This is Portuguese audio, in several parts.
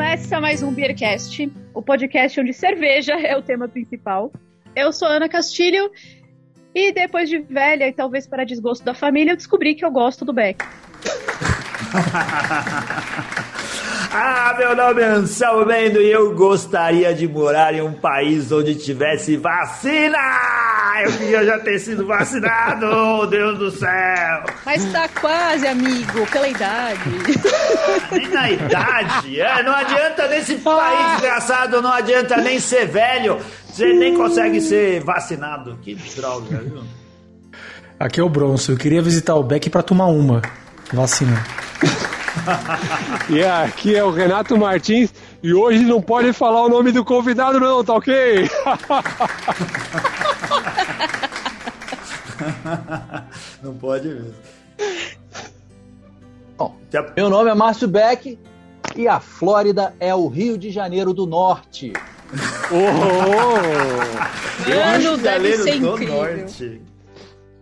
Começa mais um Beercast, o podcast onde cerveja é o tema principal. Eu sou Ana Castilho e depois de velha e talvez para desgosto da família, eu descobri que eu gosto do Beck. Ah, meu nome é Anselmo Mendo e eu gostaria de morar em um país onde tivesse vacina! Eu queria já ter sido vacinado, oh, Deus do céu! Mas tá quase, amigo, pela idade. Nem na idade, é, não adianta nesse país desgraçado, não adianta nem ser velho, você nem consegue ser vacinado. Que droga, viu? Aqui é o Bronson, eu queria visitar o Beck pra tomar uma vacina. E aqui é o Renato Martins e hoje não pode falar o nome do convidado não, tá ok? Não pode mesmo. Bom, meu nome é Márcio Beck e a Flórida é o Rio de Janeiro do Norte. Oh, Mano, deve Galera ser do incrível. Norte.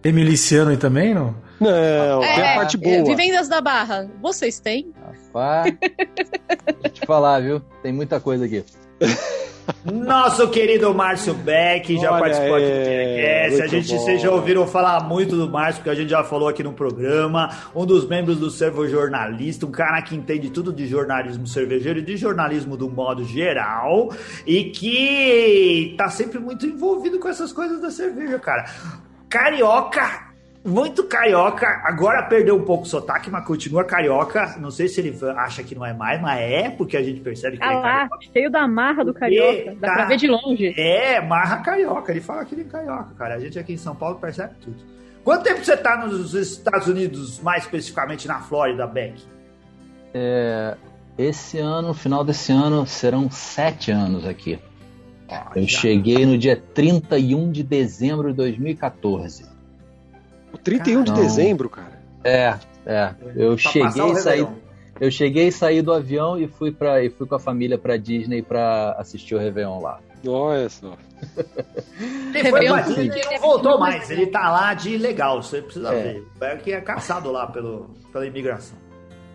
Tem miliciano aí também, não? Não, tem a parte boa. é, Vivendas da Barra, vocês têm? Rapaz, deixa eu te falar, viu? Tem muita coisa aqui. Nosso querido Márcio Beck já Olha participou aqui do Beercast. A muito gente, bom. vocês já ouviram falar muito do Márcio, porque a gente já falou aqui no programa. Um dos membros do Servo Jornalista, um cara que entende tudo de jornalismo cervejeiro e de jornalismo do modo geral. E que tá sempre muito envolvido com essas coisas da cerveja, cara. Carioca muito carioca, agora perdeu um pouco o sotaque, mas continua carioca. Não sei se ele acha que não é mais, mas é, porque a gente percebe que Ah ele é lá, carioca. cheio da marra do carioca. Dá pra ver de longe. É, marra carioca. Ele fala que ele é carioca, cara. A gente aqui em São Paulo percebe tudo. Quanto tempo você tá nos Estados Unidos, mais especificamente na Flórida, Beck? Esse ano, no final desse ano, serão sete anos aqui. Eu já. cheguei no dia 31 de dezembro de 2014. O 31 de Não. dezembro, cara. É, é. Eu Pra cheguei e saí. Eu cheguei e saí do avião e fui para e fui com a família pra Disney pra assistir o Réveillon lá. Olha só. Ele foi Réveillon, pra Disney e não voltou mais. Ele tá lá de ilegal, você precisa É. ver. O Beck é caçado lá pelo, pela imigração.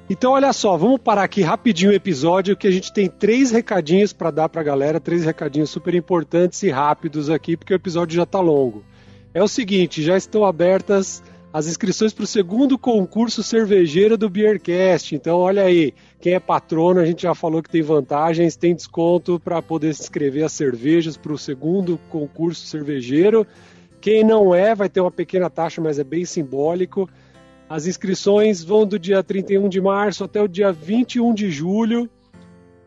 Então, olha só, vamos parar aqui rapidinho o episódio, que a gente tem três recadinhos para dar pra galera, três recadinhos super importantes e rápidos aqui, porque o episódio já tá longo. É o seguinte, já estão abertas as inscrições para o segundo concurso cervejeiro do Beercast. Então, olha aí, quem é patrono, a gente já falou que tem vantagens, tem desconto para poder se inscrever as cervejas para o segundo concurso cervejeiro. Quem não é, vai ter uma pequena taxa, mas é bem simbólico. As inscrições vão do dia 31 de março até o dia 21 de julho.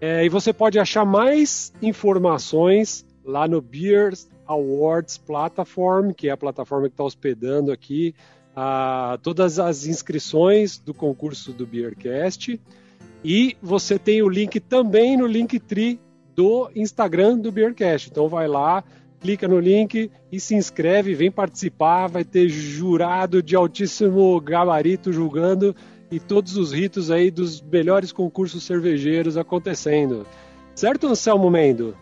É, e você pode achar mais informações lá no Beers Awards Platform, que é a plataforma que está hospedando aqui ah, todas as inscrições do concurso do Beercast. E você tem o link também no Linktree do Instagram do Beercast. Então vai lá, clica no link e se inscreve, vem participar, vai ter jurado de altíssimo gabarito julgando e todos os ritos aí dos melhores concursos cervejeiros acontecendo. Certo, Anselmo Mendo?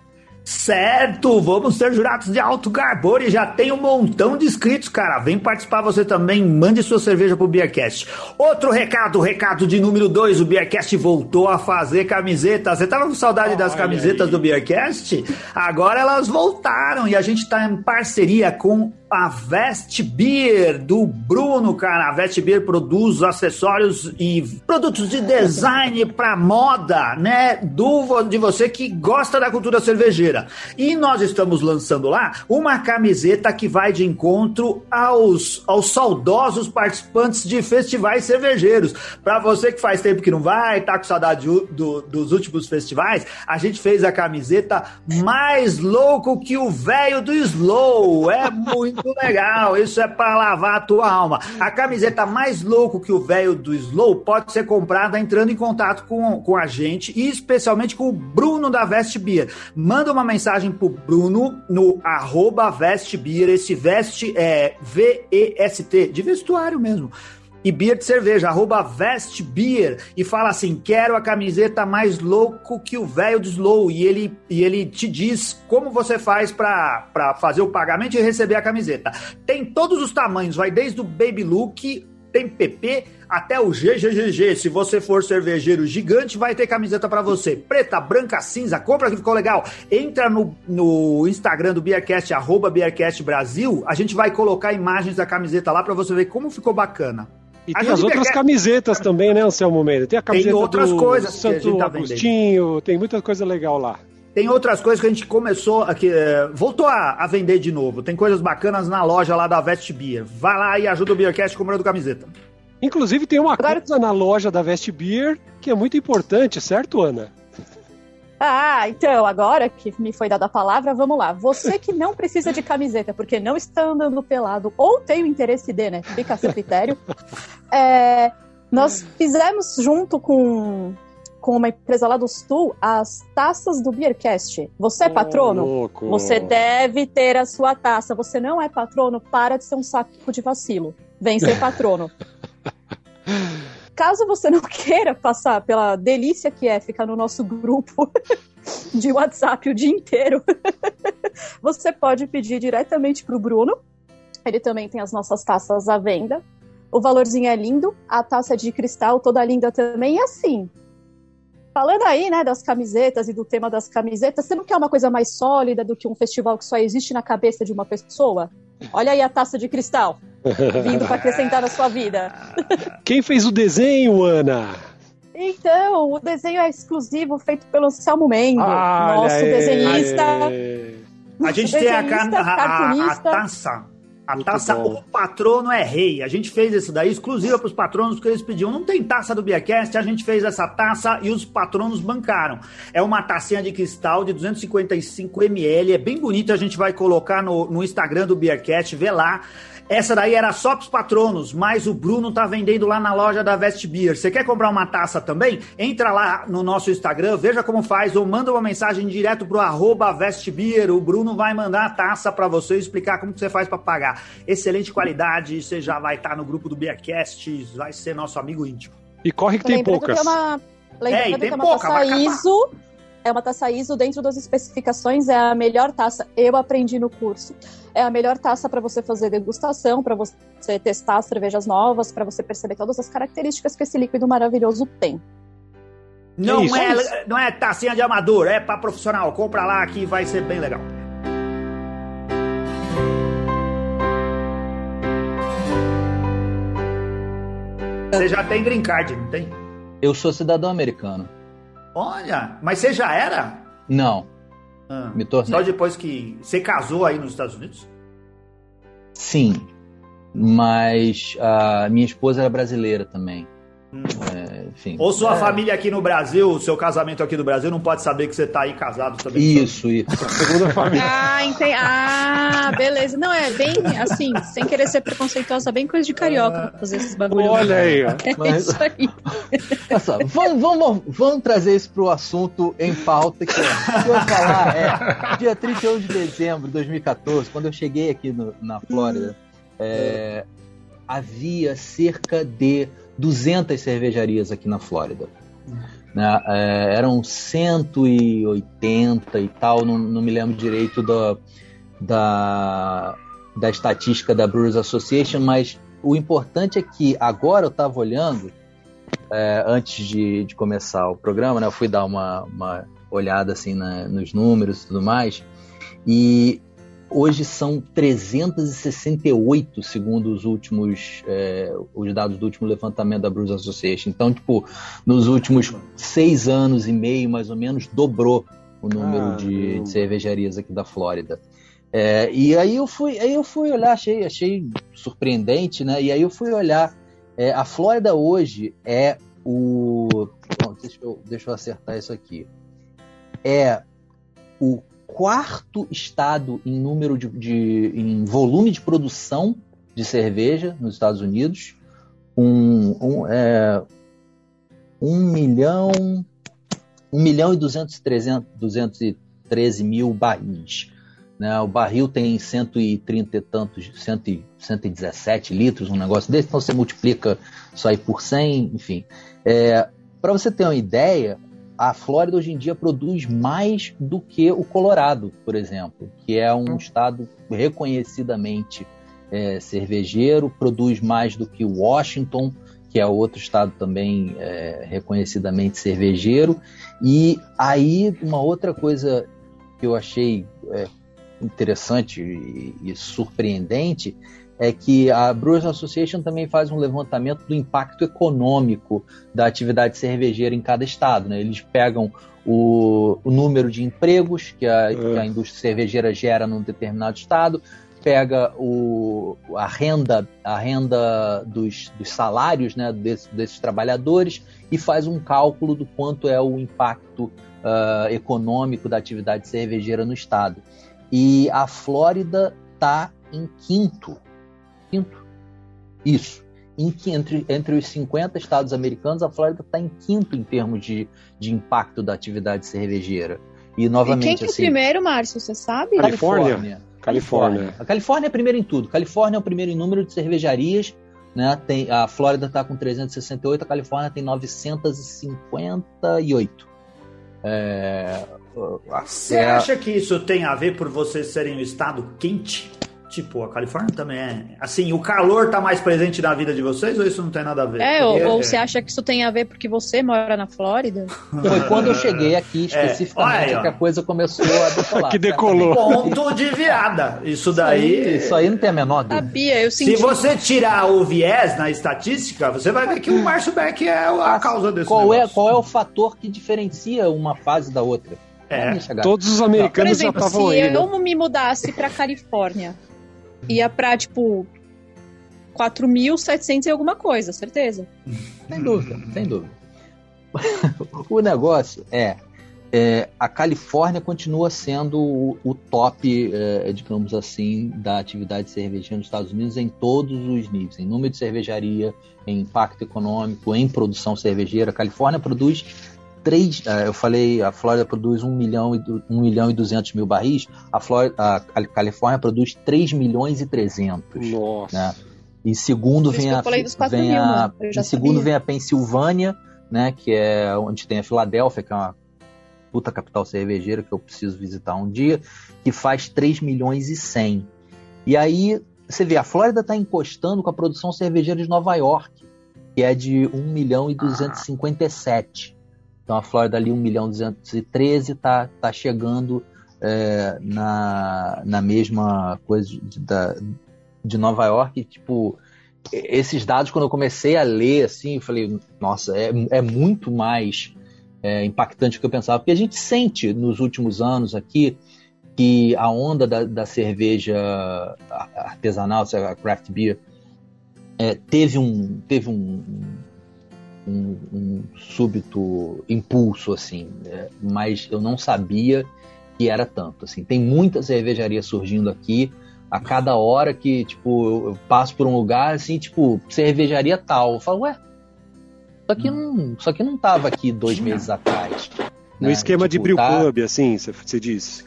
Certo, vamos ser jurados de alto garbor e já tem um montão de inscritos, cara. Vem participar você também, mande sua cerveja pro Beercast. Outro recado, recado de número 2, o Beercast voltou a fazer camisetas. Você tava com saudade das camisetas do Beercast? Agora elas voltaram e a gente tá em parceria com a Vest Beer do Bruno, cara. A Vest Beer produz acessórios e produtos de design pra moda, né? Do, de você que gosta da cultura cervejeira. E nós estamos lançando lá uma camiseta que vai de encontro aos, aos saudosos participantes de festivais cervejeiros. Pra você que faz tempo que não vai, tá com saudade do- dos últimos festivais, a gente fez a camiseta mais louco que o velho do Slow. É muito legal. Isso é pra lavar a tua alma. A camiseta mais louco que o velho do Slow pode ser comprada entrando em contato com, com a gente e especialmente com o Bruno da Vest Beer. Manda uma mensagem pro Bruno no arroba. Esse Vest é V-E-S-T, de vestuário mesmo e beer de cerveja, arroba Vest Beer, e fala assim: quero a camiseta mais louco que o velho do Slow. E ele, e ele te diz como você faz pra fazer o pagamento e receber a camiseta. Tem todos os tamanhos, vai desde o Baby Look tem PP até o GGGG. Se você for cervejeiro gigante, vai ter camiseta para você. Preta, branca, cinza, compra que ficou legal. Entra no, no Instagram do Beercast, arroba Beercast Brasil, a gente vai colocar imagens da camiseta lá para você ver como ficou bacana. E tem as outras quer... camisetas também, né, Anselmo Mendes? Tem a camiseta tem outras do coisas Santo tá Agostinho, vendendo. tem muita coisa legal lá. Tem outras coisas que a gente começou aqui, é, voltou a, a, vender de novo. Tem coisas bacanas na loja lá da Vest Beer. Vai lá e ajuda o Beercast comprando camiseta. Inclusive tem uma Agora... coisa na loja da Vest Beer que é muito importante, certo, Ana? Ah, então, agora que me foi dada a palavra, vamos lá. Você que não precisa de camiseta porque não está andando pelado ou tem o interesse de, né? Fica a seu critério. É, nós fizemos junto com com uma empresa lá do Sul as taças do Beercast. Você é patrono? Oh, você deve ter a sua taça. Você não é patrono? Para de ser um saco de vacilo. Vem ser patrono. Caso você não queira passar pela delícia que é ficar no nosso grupo de WhatsApp o dia inteiro, você pode pedir diretamente para o Bruno. Ele também tem as nossas taças à venda. O valorzinho é lindo, a taça é de cristal toda linda também. E assim, Falando aí, né, das camisetas e do tema das camisetas, você não quer uma coisa mais sólida do que um festival que só existe na cabeça de uma pessoa? Olha aí a taça de cristal, vindo para acrescentar na sua vida. Quem fez o desenho, Ana? Então, o desenho é exclusivo, feito pelo Selmo Mendes, nosso aí, desenhista. Aí. A gente tem a, a, a, a taça a Muito taça bom. O Patrono é Rei. A gente fez isso daí exclusiva para os patronos porque eles pediam. Não tem taça do Biacast, a gente fez essa taça e os patronos bancaram. É uma tacinha de cristal de 255 ml, é bem bonita. A gente vai colocar no, no Instagram do Beercast, vê lá. Essa daí era só pros patronos, mas o Bruno tá vendendo lá na loja da Vest Beer. Você quer comprar uma taça também? Entra lá no nosso Instagram, veja como faz, ou manda uma mensagem direto pro arroba Vestbeer. O Bruno vai mandar a taça para você explicar como que você faz para pagar. Excelente qualidade, você já vai estar tá no grupo do Beercast, vai ser nosso amigo íntimo. E corre que tem poucas. Que é uma... Lembrando é, e tem que é uma pouca, taça ISO é uma taça ISO dentro das especificações, é a melhor taça. Eu aprendi no curso. É a melhor taça para você fazer degustação, para você testar cervejas novas, para você perceber todas as características que esse líquido maravilhoso tem. Não é, é não é tacinha de amador, é para profissional. Compra lá que vai ser bem legal. Você já tem green card, não tem? Eu sou cidadão americano. Olha, mas você já era? Não. Ah, Me tornei. Só depois que você casou aí nos Estados Unidos? Sim, mas a minha esposa era brasileira também. Hum. É, enfim, Ou sua é... família aqui no Brasil, o seu casamento aqui no Brasil, não pode saber que você está aí casado também. Isso, isso. Segunda família. Ah, entendi. Ah, beleza. Não, é bem assim, sem querer ser preconceituosa, bem coisa de carioca ah, fazer esses bagulhos. Olha aí, ó. É Mas... isso aí. Olha só, vamos, vamos, vamos trazer isso para o assunto em pauta, que é, o que eu falar é dia 31 de dezembro de 2014, quando eu cheguei aqui no, na Flórida, é, havia cerca de 200 cervejarias aqui na Flórida. Né? É, eram 180 e tal, não, não me lembro direito da, da, da estatística da Brewers Association, mas o importante é que agora eu estava olhando, é, antes de, de começar o programa, né, eu fui dar uma, uma olhada assim na, nos números e tudo mais, e Hoje são 368, segundo os últimos é, os dados do último levantamento da Bruce Association. Então, tipo, nos últimos seis anos e meio, mais ou menos, dobrou o número ah, de, de, cervejarias aqui da Flórida. É, e aí eu fui, aí eu fui olhar, achei, achei surpreendente, né? E aí eu fui olhar. É, a Flórida hoje é o. Bom, deixa, eu, deixa eu acertar isso aqui. É o quarto estado em número de, de em volume de produção de cerveja nos Estados Unidos, um, um, é, um milhão, um milhão e duzentos, trezentos, duzentos e treze mil barris. Né? O barril tem 130 e tantos, 100, 117 litros, um negócio desse, então você multiplica isso aí por 100, enfim. É, Para você ter uma ideia, a Flórida hoje em dia produz mais do que o Colorado, por exemplo, que é um estado reconhecidamente é, cervejeiro, produz mais do que Washington, que é outro estado também é, reconhecidamente cervejeiro. E aí, uma outra coisa que eu achei é, interessante e, e, surpreendente é que a Brewers Association também faz um levantamento do impacto econômico da atividade cervejeira em cada estado. Né? Eles pegam o, o número de empregos que a, que a indústria cervejeira gera num determinado estado, pega o, a renda, a renda dos, dos salários né, desses, desses trabalhadores e faz um cálculo do quanto é o impacto uh, econômico da atividade cervejeira no estado. E a Flórida está em quinto. Quinto. Isso. Em, entre, entre os 50 estados americanos, a Flórida está em quinto em termos de, de impacto da atividade cervejeira. E novamente. E quem que é assim, o primeiro, Márcio? Você sabe? Califórnia. Califórnia. Califórnia. A Califórnia é primeiro em tudo. Califórnia é o primeiro em número de cervejarias. Né? Tem, a Flórida está com 368, a Califórnia tem 958. É, Você é... acha que isso tem a ver por vocês serem um estado quente? Tipo, a Califórnia também é. Assim, o calor tá mais presente na vida de vocês ou isso não tem nada a ver? É, ou, ou você acha que isso tem a ver porque você mora na Flórida? Foi quando eu cheguei aqui é. especificamente é. que a coisa começou a decolar. que decolou. Ponto de viada. Isso daí. Isso aí não tem a menor dúvida. Sabia, eu senti. Se você tirar o viés na estatística, você vai ver que o Márcio Beck é a causa desse qual negócio. é Qual é o fator que diferencia uma fase da outra? É. Todos os americanos exemplo, já estavam aí. Se eu me mudasse pra Califórnia ia pra, tipo, 4.700 e alguma coisa, certeza. Sem dúvida, sem dúvida. o negócio é, é, a Califórnia continua sendo o, o top, é, digamos assim, da atividade cervejeira nos Estados Unidos em todos os níveis, em número de cervejaria, em impacto econômico, em produção cervejeira. A Califórnia produz 3, é, eu falei, a Flórida produz 1 milhão e, 1 milhão e 200 mil barris, a, Flórida, a Califórnia produz 3 milhões e 300. Nossa. Né? E segundo vem a, vem mil, a em segundo vem a Pensilvânia, né, que é onde tem a Filadélfia, que é uma puta capital cervejeira que eu preciso visitar um dia, que faz 3 milhões e 100. E aí você vê, a Flórida está encostando com a produção cervejeira de Nova York, que é de 1 milhão e 257. Então a Flórida ali 1 milhão 213 está tá chegando é, na, na mesma coisa de, da, de Nova York. Tipo, esses dados, quando eu comecei a ler, assim, eu falei, nossa, é, é muito mais é, impactante do que eu pensava. Porque a gente sente nos últimos anos aqui que a onda da, da cerveja artesanal, a craft beer, é, teve um, teve um, um, um súbito impulso, assim, é, mas eu não sabia que era tanto, assim. Tem muita cervejaria surgindo aqui, a cada hora que, tipo, eu passo por um lugar, assim, tipo, cervejaria tal, eu falo, ué, isso aqui não, isso aqui não tava aqui dois meses atrás. No né? esquema tipo, de brew tá... pub, assim, você disse?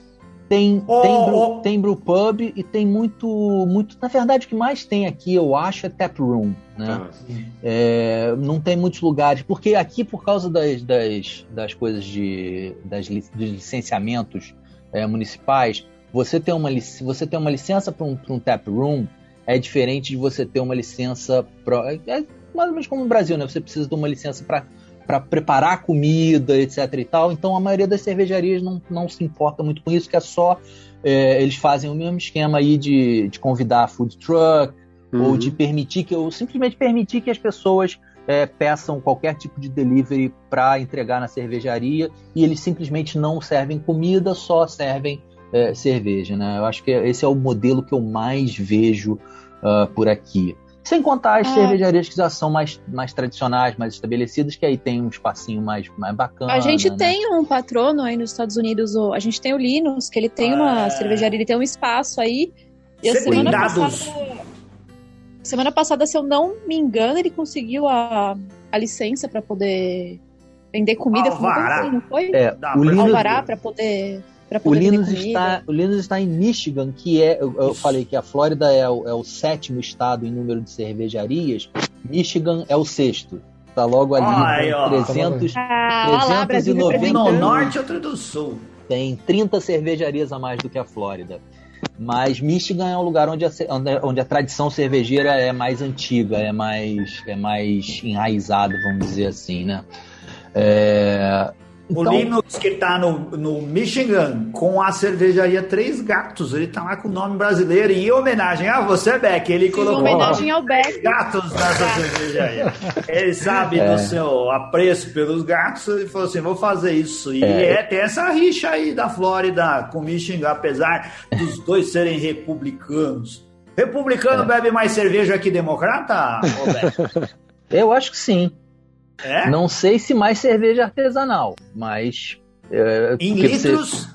Tem, oh, tem, brew, oh. tem brew pub e tem muito, muito. Na verdade, o que mais tem aqui, eu acho, é tap room. Né? Ah. É, não tem muitos lugares, porque aqui, por causa das, das, das coisas de das, dos licenciamentos é, municipais, você tem uma, você tem uma licença para um, um tap room é diferente de você ter uma licença. Pra, é, é mais ou menos como no Brasil, né? Você precisa de uma licença para para preparar comida, etc e tal. Então a maioria das cervejarias não, não se importa muito com isso, que é só é, eles fazem o mesmo esquema aí de, de convidar food truck uhum. ou de permitir que ou simplesmente permitir que as pessoas é, peçam qualquer tipo de delivery para entregar na cervejaria e eles simplesmente não servem comida, só servem é, cerveja, né? Eu acho que esse é o modelo que eu mais vejo uh, por aqui. Sem contar as é. cervejarias que já são mais, mais tradicionais, mais estabelecidas, que aí tem um espacinho mais, mais bacana. A gente né? tem um patrono aí nos Estados Unidos, a gente tem o Linus, que ele tem uma é. cervejaria, ele tem um espaço aí. E a semana passada, semana passada, se eu não me engano, ele conseguiu a, a licença para poder vender comida. Alvará. Assim, não foi? É, o Linus, Alvará para poder o Linus, está, o Linus está em Michigan, que é. Eu, eu falei que a Flórida é o, é o, sétimo estado em número de cervejarias. Michigan é o sexto. Está logo ali. Ai, ó, 300, ah, 390. Um no norte, outro do sul. Tem 30 cervejarias a mais do que a Flórida. Mas Michigan é um lugar onde a, onde a tradição cervejeira é mais antiga, é mais, é mais enraizada, vamos dizer assim, né? É, o então... Linux que está no, no Michigan com a cervejaria Três Gatos. Ele está lá com o nome brasileiro em homenagem a você, Beck. Ele colocou em homenagem ao Beck. gatos nessa cervejaria. Ele sabe é. do seu apreço pelos gatos e falou assim: vou fazer isso. E é. é. tem essa rixa aí da Flórida com Michigan, apesar dos dois serem republicanos. Republicano é. bebe mais cerveja que democrata, Eu acho que sim. É? Não sei se mais cerveja artesanal, mas. É, em litros você,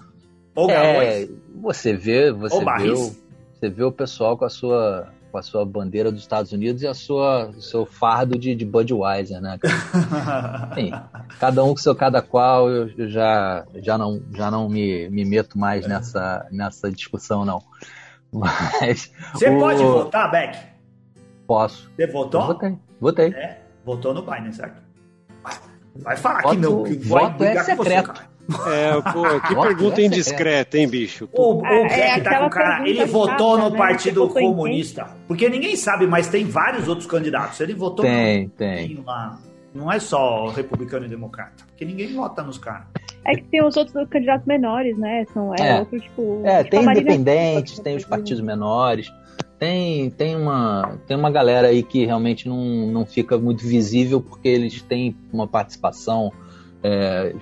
ou é, você vê, você vê, o, você vê o pessoal com a sua com a sua bandeira dos Estados Unidos e a sua seu fardo de, de Budweiser, né? Enfim, cada um com seu cada qual, eu, eu, já já não já não me, me meto mais nessa nessa discussão não. Mas você o... pode votar, Beck? Posso. Você votou? Eu votei. Votei. É, votou no Biden, certo? Vai falar voto, que não, que vai voto é secreto. Você, é, pô, que voto pergunta é indiscreta, hein, bicho? O, o é, tá com cara, ele votou no né? Partido Comunista, porque ninguém sabe, mas tem vários outros candidatos. Ele votou tem, no, tem. lá. Não é só republicano e democrata, porque ninguém vota nos caras. É que tem os outros candidatos menores, né? São, é, é. outro, tipo. É, tipo tem independentes, tem os partidos menores tem, tem, uma, tem uma galera aí que realmente não, não fica muito visível porque eles têm uma participação é,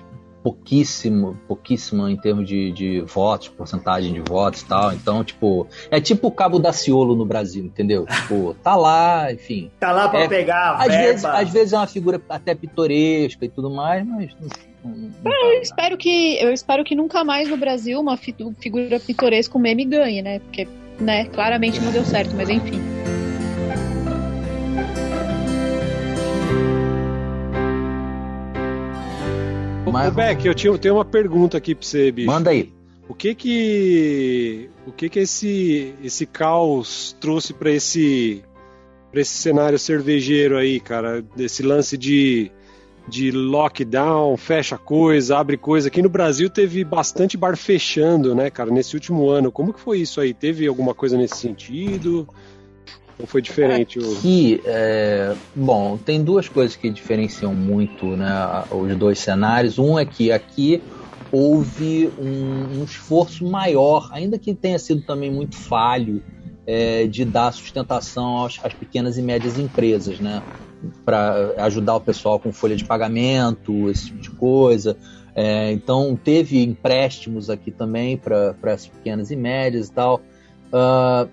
pouquíssimo, pouquíssima em termos de, de votos, porcentagem de votos e tal. Então, tipo, é tipo o Cabo da Ciolo no Brasil, entendeu? Tipo, tá lá, enfim. Tá lá pra é, pegar às vezes, às vezes é uma figura até pitoresca e tudo mais, mas... Não, não eu, espero que, eu espero que nunca mais no Brasil uma figura pitoresca, um meme ganhe, né? Porque né? Claramente não deu certo, mas enfim. Mas... Ô, Beck, eu, tinha, tenho uma pergunta aqui pra você, bicho. Manda aí. O que que o que que esse esse caos trouxe para esse para esse cenário cervejeiro aí, cara? Desse lance de de lockdown, fecha coisa, abre coisa. Aqui no Brasil teve bastante bar fechando, né, cara, nesse último ano. Como que foi isso aí? Teve alguma coisa nesse sentido? Ou foi diferente? Aqui, é, bom, tem duas coisas que diferenciam muito, né, os dois cenários. Um é que aqui houve um, um esforço maior, ainda que tenha sido também muito falho, é, de dar sustentação às, às pequenas e médias empresas, né? Para ajudar o pessoal com folha de pagamento, esse tipo de coisa. É, então teve empréstimos aqui também para as pequenas e médias e tal. Uh,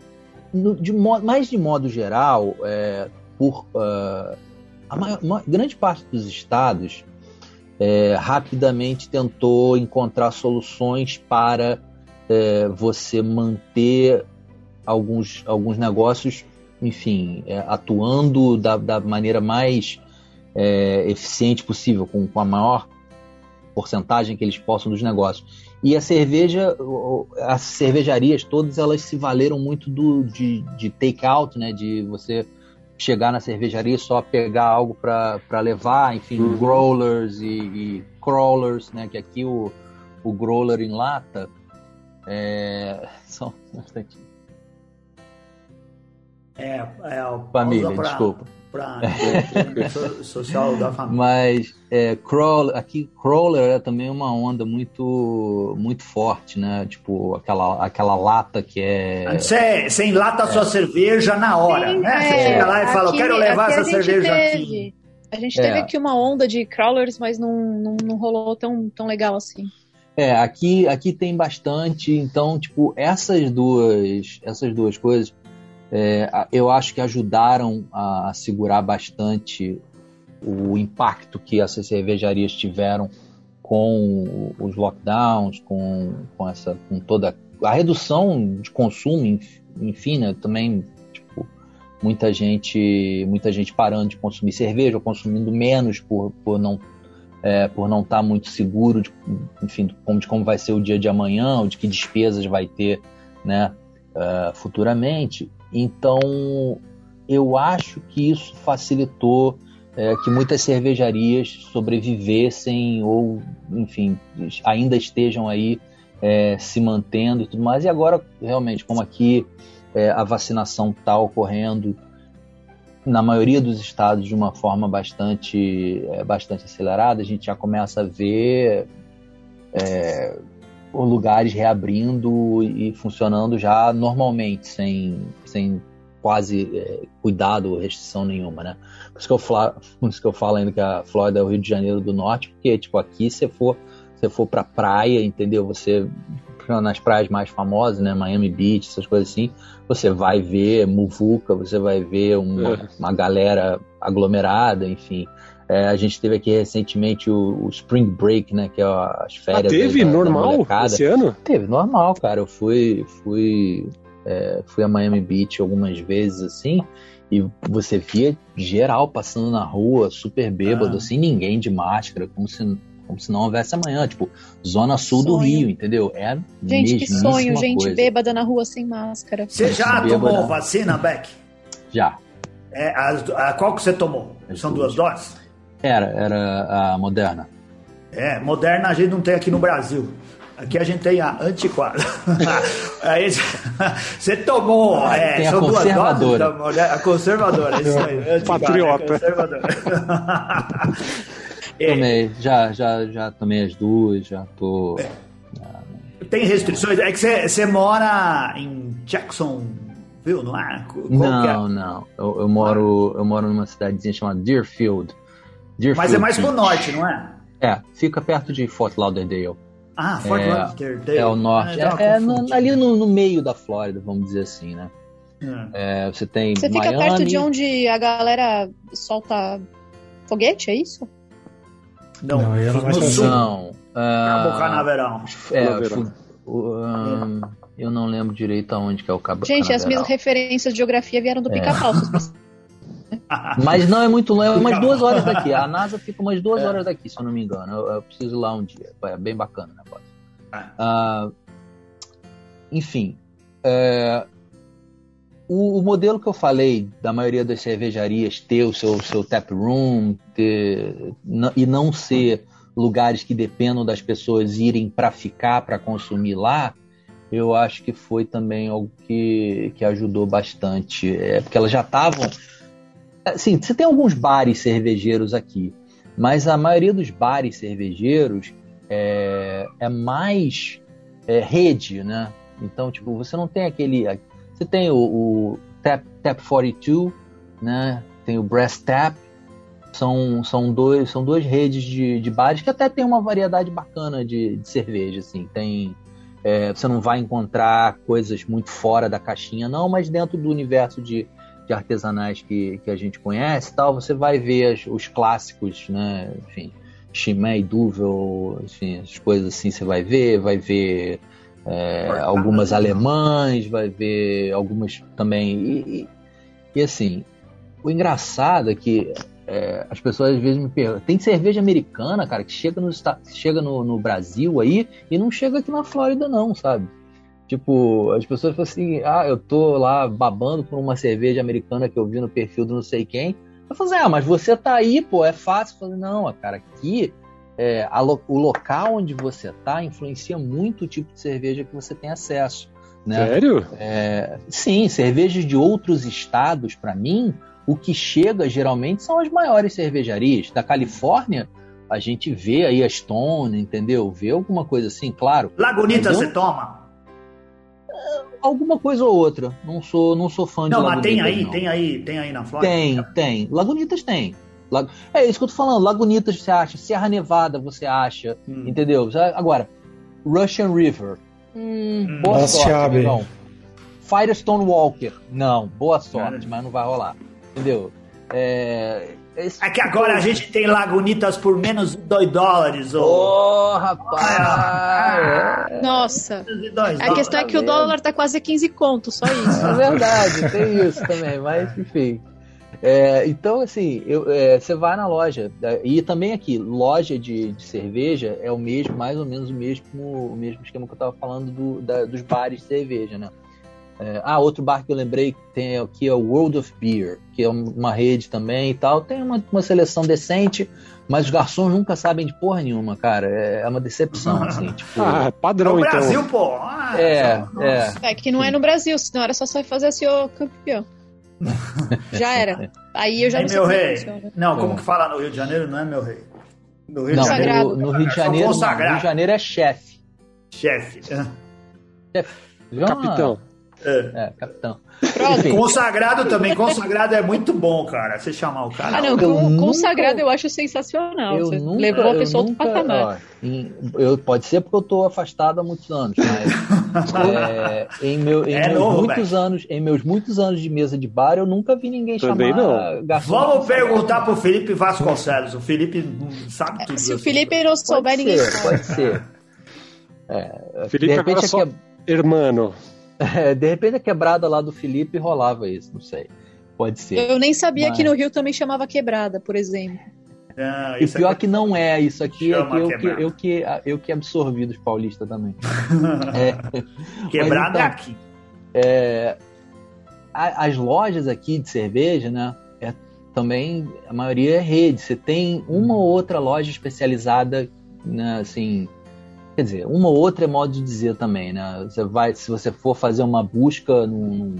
no, de mais de modo geral, é, por uh, a maior, uma grande parte dos estados é, rapidamente tentou encontrar soluções para é, você manter alguns, alguns negócios enfim, é, atuando da, da, maneira mais é, eficiente possível, com, com, a maior porcentagem que eles possam dos negócios. E a cerveja, as cervejarias todas, elas se valeram muito do, de, de take-out, né, de você chegar na cervejaria e só pegar algo para levar, enfim, uhum. growlers e, e, crawlers, né, que aqui o, o growler em lata é, são bastante é, é família, pra, desculpa. Pra, social da família. Mas é, crawler, aqui crawler é também uma onda muito muito forte, né? Tipo aquela, aquela lata que é. Você, você enlata a sua é. cerveja na hora, Sim, né? Você é. chega lá e fala, aqui, eu quero levar essa cerveja teve. aqui. A gente teve é. aqui uma onda de crawlers, mas não, não, não rolou tão, tão legal assim. É, aqui, aqui tem bastante, então, tipo, essas duas, essas duas coisas, é, eu acho que ajudaram a, segurar bastante o impacto que essas cervejarias tiveram com os lockdowns, com, com essa, com toda a redução de consumo, enfim, né, também tipo, muita gente, muita gente parando de consumir cerveja, ou consumindo menos por, por não é, por não estar tá muito seguro de, enfim, de como, de como vai ser o dia de amanhã, ou de que despesas vai ter, né, uh, futuramente. Então, eu acho que isso facilitou é, que muitas cervejarias sobrevivessem ou, enfim, ainda estejam aí é, se mantendo e tudo mais. E agora, realmente, como aqui é, a vacinação está ocorrendo na maioria dos estados de uma forma bastante, é, bastante acelerada, a gente já começa a ver é, lugares reabrindo e funcionando já normalmente, sem, sem quase é, cuidado ou restrição nenhuma, né? Por isso, que eu falo, por isso que eu falo ainda que a Flórida é o Rio de Janeiro do Norte, porque, tipo, aqui se for, se for pra praia, entendeu? Você, nas praias mais famosas, né? Miami Beach, essas coisas assim, você vai ver muvuca, você vai ver uma, é. uma galera aglomerada, enfim. É, a gente teve aqui recentemente o, o, Spring Break, né? Que é as férias. Ah, teve da, normal da esse ano? Teve normal, cara. Eu fui, fui, é, fui a Miami Beach algumas vezes assim e você via geral passando na rua, super bêbado, ah. assim, ninguém de máscara, como se, como se não houvesse amanhã. Tipo, zona sul sonho. do Rio, entendeu? É gente, que sonho, gente coisa. bêbada na rua sem máscara. Você já tomou vacina, Beck? Já. É, a, a, qual que você tomou? As São duas doses? Era, era a Moderna. É, Moderna a gente não tem aqui no Brasil. Aqui a gente tem a antiquada. aí você tomou. Ah, é, tem a conservadora. Doses, a conservadora, isso aí. Patriota. Conservadora. é. Tomei, já, já, já tomei as duas, já tô. É. Tem restrições? É que você mora em Jacksonville, não é? Qual não, é? não. Eu, eu, moro, eu moro numa cidadezinha chamada Deerfield. Deerfield Mas é mais pro norte, não é? É, fica perto de Fort Lauderdale. Ah, Fort é, Lauderdale. É o norte. Ah, é, é no, ali no, no, meio da Flórida, vamos dizer assim, né? É. você tem Você fica Miami. perto de onde a galera solta foguete, é isso? Não, não, eu não. sul. Não. Cabo uh, Canaveral. É, fu, um, eu não lembro direito aonde que é o Cabo Gente, Canaveral. as minhas referências de geografia vieram do pica-pau. Mas não é muito longe, é umas duas horas daqui. A NASA fica umas duas é. horas daqui, se eu não me engano. Eu, eu preciso ir lá um dia. É bem bacana o negócio. Uh, enfim, é, o, o, modelo que eu falei da maioria das cervejarias ter o seu, seu tap room ter, e não ser lugares que dependam das pessoas irem para ficar, para consumir lá, eu acho que foi também algo que, que ajudou bastante. É, porque elas já estavam Assim, você tem alguns bares cervejeiros aqui, mas a maioria dos bares cervejeiros é, é mais é, rede, né? Então, tipo, você não tem aquele. Você tem o, o Tap, Tap 42, né? Tem o Brass Tap. São, são, dois, são duas redes de, de bares que até tem uma variedade bacana de, de cerveja, assim. Tem, é, você não vai encontrar coisas muito fora da caixinha, não, mas dentro do universo de, de artesanais que, que a gente conhece tal, você vai ver as, os clássicos, né? Enfim, Chimay, Duvel, enfim, as coisas assim você vai ver, vai ver é, algumas alemães, vai ver algumas também. E, e, e assim, o engraçado é que é, as pessoas às vezes me perguntam: tem cerveja americana, cara, que chega, no, chega no, no Brasil aí e não chega aqui na Flórida, não, sabe? Tipo, as pessoas falam assim: ah, eu tô lá babando por uma cerveja americana que eu vi no perfil do não sei quem. Eu falo assim, ah, mas você tá aí, pô, é fácil. Eu falo, não, cara, aqui é, lo, o local onde você tá influencia muito o tipo de cerveja que você tem acesso. Né? Sério? É, sim, cervejas de outros estados, para mim, o que chega geralmente são as maiores cervejarias. Da Califórnia, a gente vê aí a Stone, entendeu? Vê alguma coisa assim, claro. Lagunita você toma? Alguma coisa ou outra. Não sou, não sou fã não, de Lagunitas. Não, mas tem aí, não. tem aí, tem aí na Flórida? Tem, tem. Lagunitas tem. É isso que eu tô falando. Lagunitas você acha, Serra Nevada você acha, hum. entendeu? Agora, Russian River. Hum, boa Nossa, sorte, irmão. Firestone Walker. Não, boa sorte, mas não vai rolar. Entendeu? É, é que agora a gente tem Lagunitas por menos de 2 dólares. Ô, oh. rapaz! Ah, Nossa! A questão é que o dólar tá quase 15 contos, só isso. É verdade, tem isso também, mas enfim. É, então, assim, é, você vai na loja, é, e também aqui, loja de, de, cerveja é o mesmo, mais ou menos o mesmo, o mesmo esquema que eu tava falando do, da, dos bares de cerveja, né? É, ah, outro bar que eu lembrei que tem aqui é o World of Beer, que é uma rede também e tal. Tem uma, uma seleção decente, mas os garçons nunca sabem de porra nenhuma, cara. É, é uma decepção, assim. Tipo... Ah, padrão, no então. Brasil, pô. Ah, É, é. É que não é no Brasil, senão era só só fazer assim, ô campeão. Já era. Aí eu já Ei, não sei meu é rei. funciona. Não, como É. que fala no Rio de Janeiro? Não é meu rei. No Rio Não, de Janeiro, no, no Rio de Janeiro, não, no. Rio de Janeiro é chefe. chefe. Já- Capitão. É. É, capitão. Pronto. Enfim. Consagrado também. Consagrado é muito bom, cara. Você chamar o cara. Ah, não, Eu com, nunca- consagrado eu acho sensacional. Eu Você nunca, levou a eu pessoa nunca, do patamar. ó, em- eu, pode ser porque eu tô afastado há muitos anos, mas é, em, meu, em É meus novo, muitos anos, em meus muitos anos de mesa de bar, eu nunca vi ninguém Também chamar não. garçom. Vamos perguntar pro Felipe Vasconcelos. O Felipe sabe tudo. Se o Felipe não souber, Pode ninguém ser, sabe. pode ser. É, Felipe de repente agora só- que- Hermano. É, de repente a quebrada lá do Felipe rolava isso, não sei. Pode ser. Eu nem sabia Mas- que no Rio também chamava quebrada, por exemplo. Não, E isso pior aqui- que não é, isso aqui é que eu, que, eu, que, eu que absorvi dos paulistas também. É, Quebrada Mas é então- aqui. a- as lojas aqui de cerveja, né? É, também a maioria é rede. Você tem uma ou outra loja especializada, né, assim. Quer dizer, uma ou outra é modo de dizer também, né? Você vai, se você for fazer uma busca num,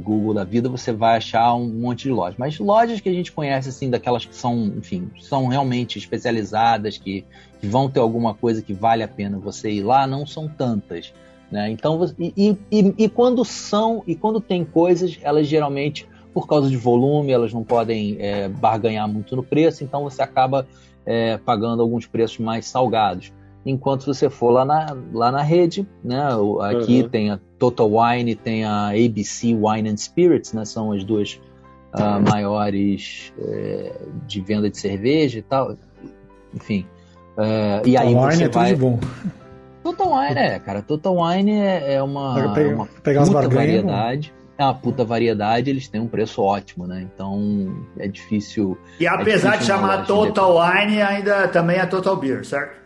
Google da vida, você vai achar um monte de lojas. Mas lojas que a gente conhece, assim, daquelas que são, enfim, são realmente especializadas, que, que vão ter alguma coisa que vale a pena você ir lá, não são tantas. Né? Então, e, e- e quando são, e quando tem coisas, elas geralmente, por causa de volume, elas não podem é, barganhar muito no preço, então você acaba é, pagando alguns preços mais salgados. Enquanto você for lá na, lá na rede, né? Aqui Uhum. tem a Total Wine, tem a ABC Wine and Spirits, né? São as duas ah, maiores é, de venda de cerveja e tal. Enfim. É, e aí você é tudo de bom. Total Wine é, cara. Total Wine é, é uma, Pega- pega- uma pegar umas puta barganhas, variedade. É uma puta variedade, eles têm um preço ótimo, né? Então é difícil. E apesar de difícil uma chamar loja Total Wine, ainda também é Total Beer, certo?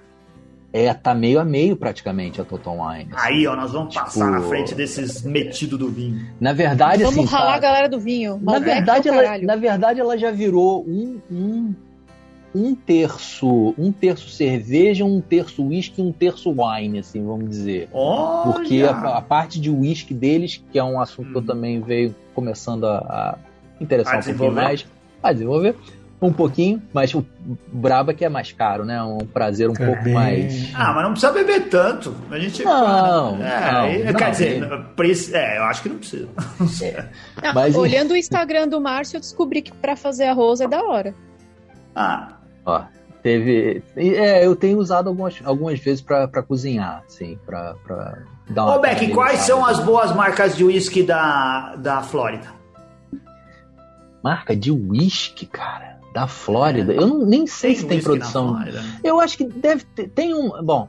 É, tá meio a meio praticamente a Total Wine. assim. Aí, ó, nós vamos passar Tipo- na frente desses metidos do vinho. Na verdade, Vamos assim. ralar tá- a galera do vinho. na, Malbec verdade, é ela, na verdade, ela já virou um, um, um terço. Um terço cerveja, um terço whisky, um terço wine, assim, vamos dizer. Olha! Porque a, a parte de whisky deles, que é um assunto que eu Hum. também veio começando a, a interessar A um pouquinho mais, a desenvolver um pouquinho, mas o braba que é mais caro, né? Um prazer um É pouco mais. Ah, mas não precisa beber tanto. A gente. Não, é, não, aí- não, quer dizer, não. é, eu acho que não precisa. Ah, Mas- olhando o Instagram do Márcio, eu descobri que pra fazer arroz é da hora. Ah, Ó, teve. É, eu tenho usado algumas, algumas vezes pra pra cozinhar, assim, pra, pra dar uma. Ô, Beck, quais são as boas marcas de uísque da, da Flórida? Marca de whisky, cara, da Flórida. Eu não, nem sei se tem uísque na produção. Eu acho que deve ter. Tem um. Bom,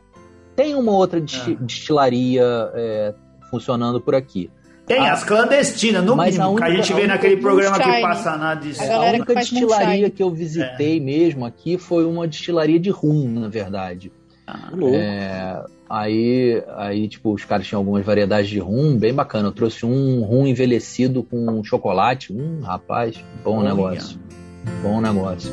tem uma outra desti- Ah. destilaria é, funcionando por aqui. Tem Ah, as clandestinas, no mas mínimo, a que a única- gente a vê única- naquele programa que passa na A Disney. A que única faz destilaria que eu visitei mesmo aqui foi uma destilaria de rum, na verdade. Ah, Louco. É, aí, aí, tipo, os caras tinham algumas variedades de rum, bem bacana. Eu trouxe um rum envelhecido com chocolate. Hum, rapaz, bom Olha. negócio. Bom negócio.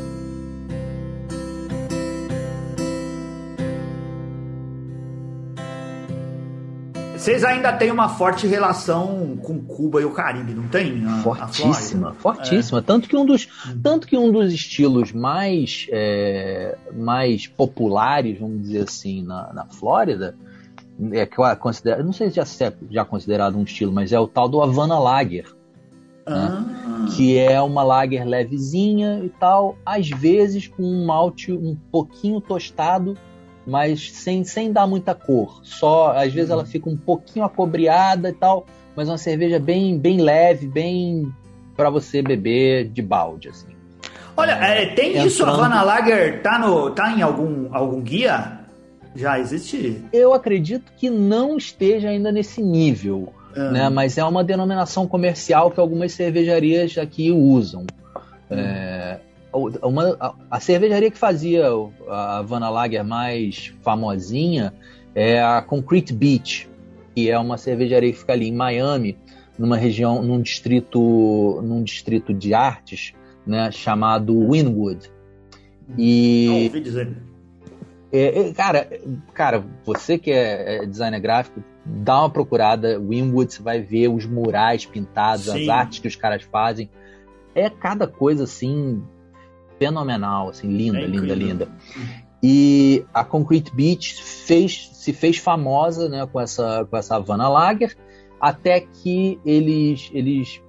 Vocês ainda têm uma forte relação com Cuba e o Caribe, não tem? A- a Fortíssima, Flórida? fortíssima. Tanto que um dos, tanto que um dos estilos mais, é, mais populares, vamos dizer assim, na, na Flórida, é que eu considero, não sei se já é já considerado um estilo, mas é o tal do Havana Lager. Ah, que é uma lager levezinha e tal, às vezes com um malte um pouquinho tostado, mas sem, sem dar muita cor. Só às vezes ela fica um pouquinho acobreada e tal, mas uma cerveja bem bem leve, bem para você beber de balde assim. Olha, é, tem isso, a Entrando- Havana Lager tá, no, tá em algum, algum guia? Já existe? Eu acredito que não esteja ainda nesse nível, Ah, né? Mas é uma denominação comercial que algumas cervejarias aqui usam. É, uma, a, a cervejaria que fazia a Havana Lager mais famosinha é a Concrete Beach, que é uma cervejaria que fica ali em Miami, numa região, num distrito, num distrito de artes, né, chamado Winwood. E é, é, cara, cara, você que é, é designer gráfico, dá uma procurada, Winwood, você vai ver os murais pintados, Sim. as artes que os caras fazem. É cada coisa assim fenomenal, assim, linda, é linda, linda. E a Concrete Beach fez, se fez famosa né, com, essa, com essa Havana Lager, até que eles, eles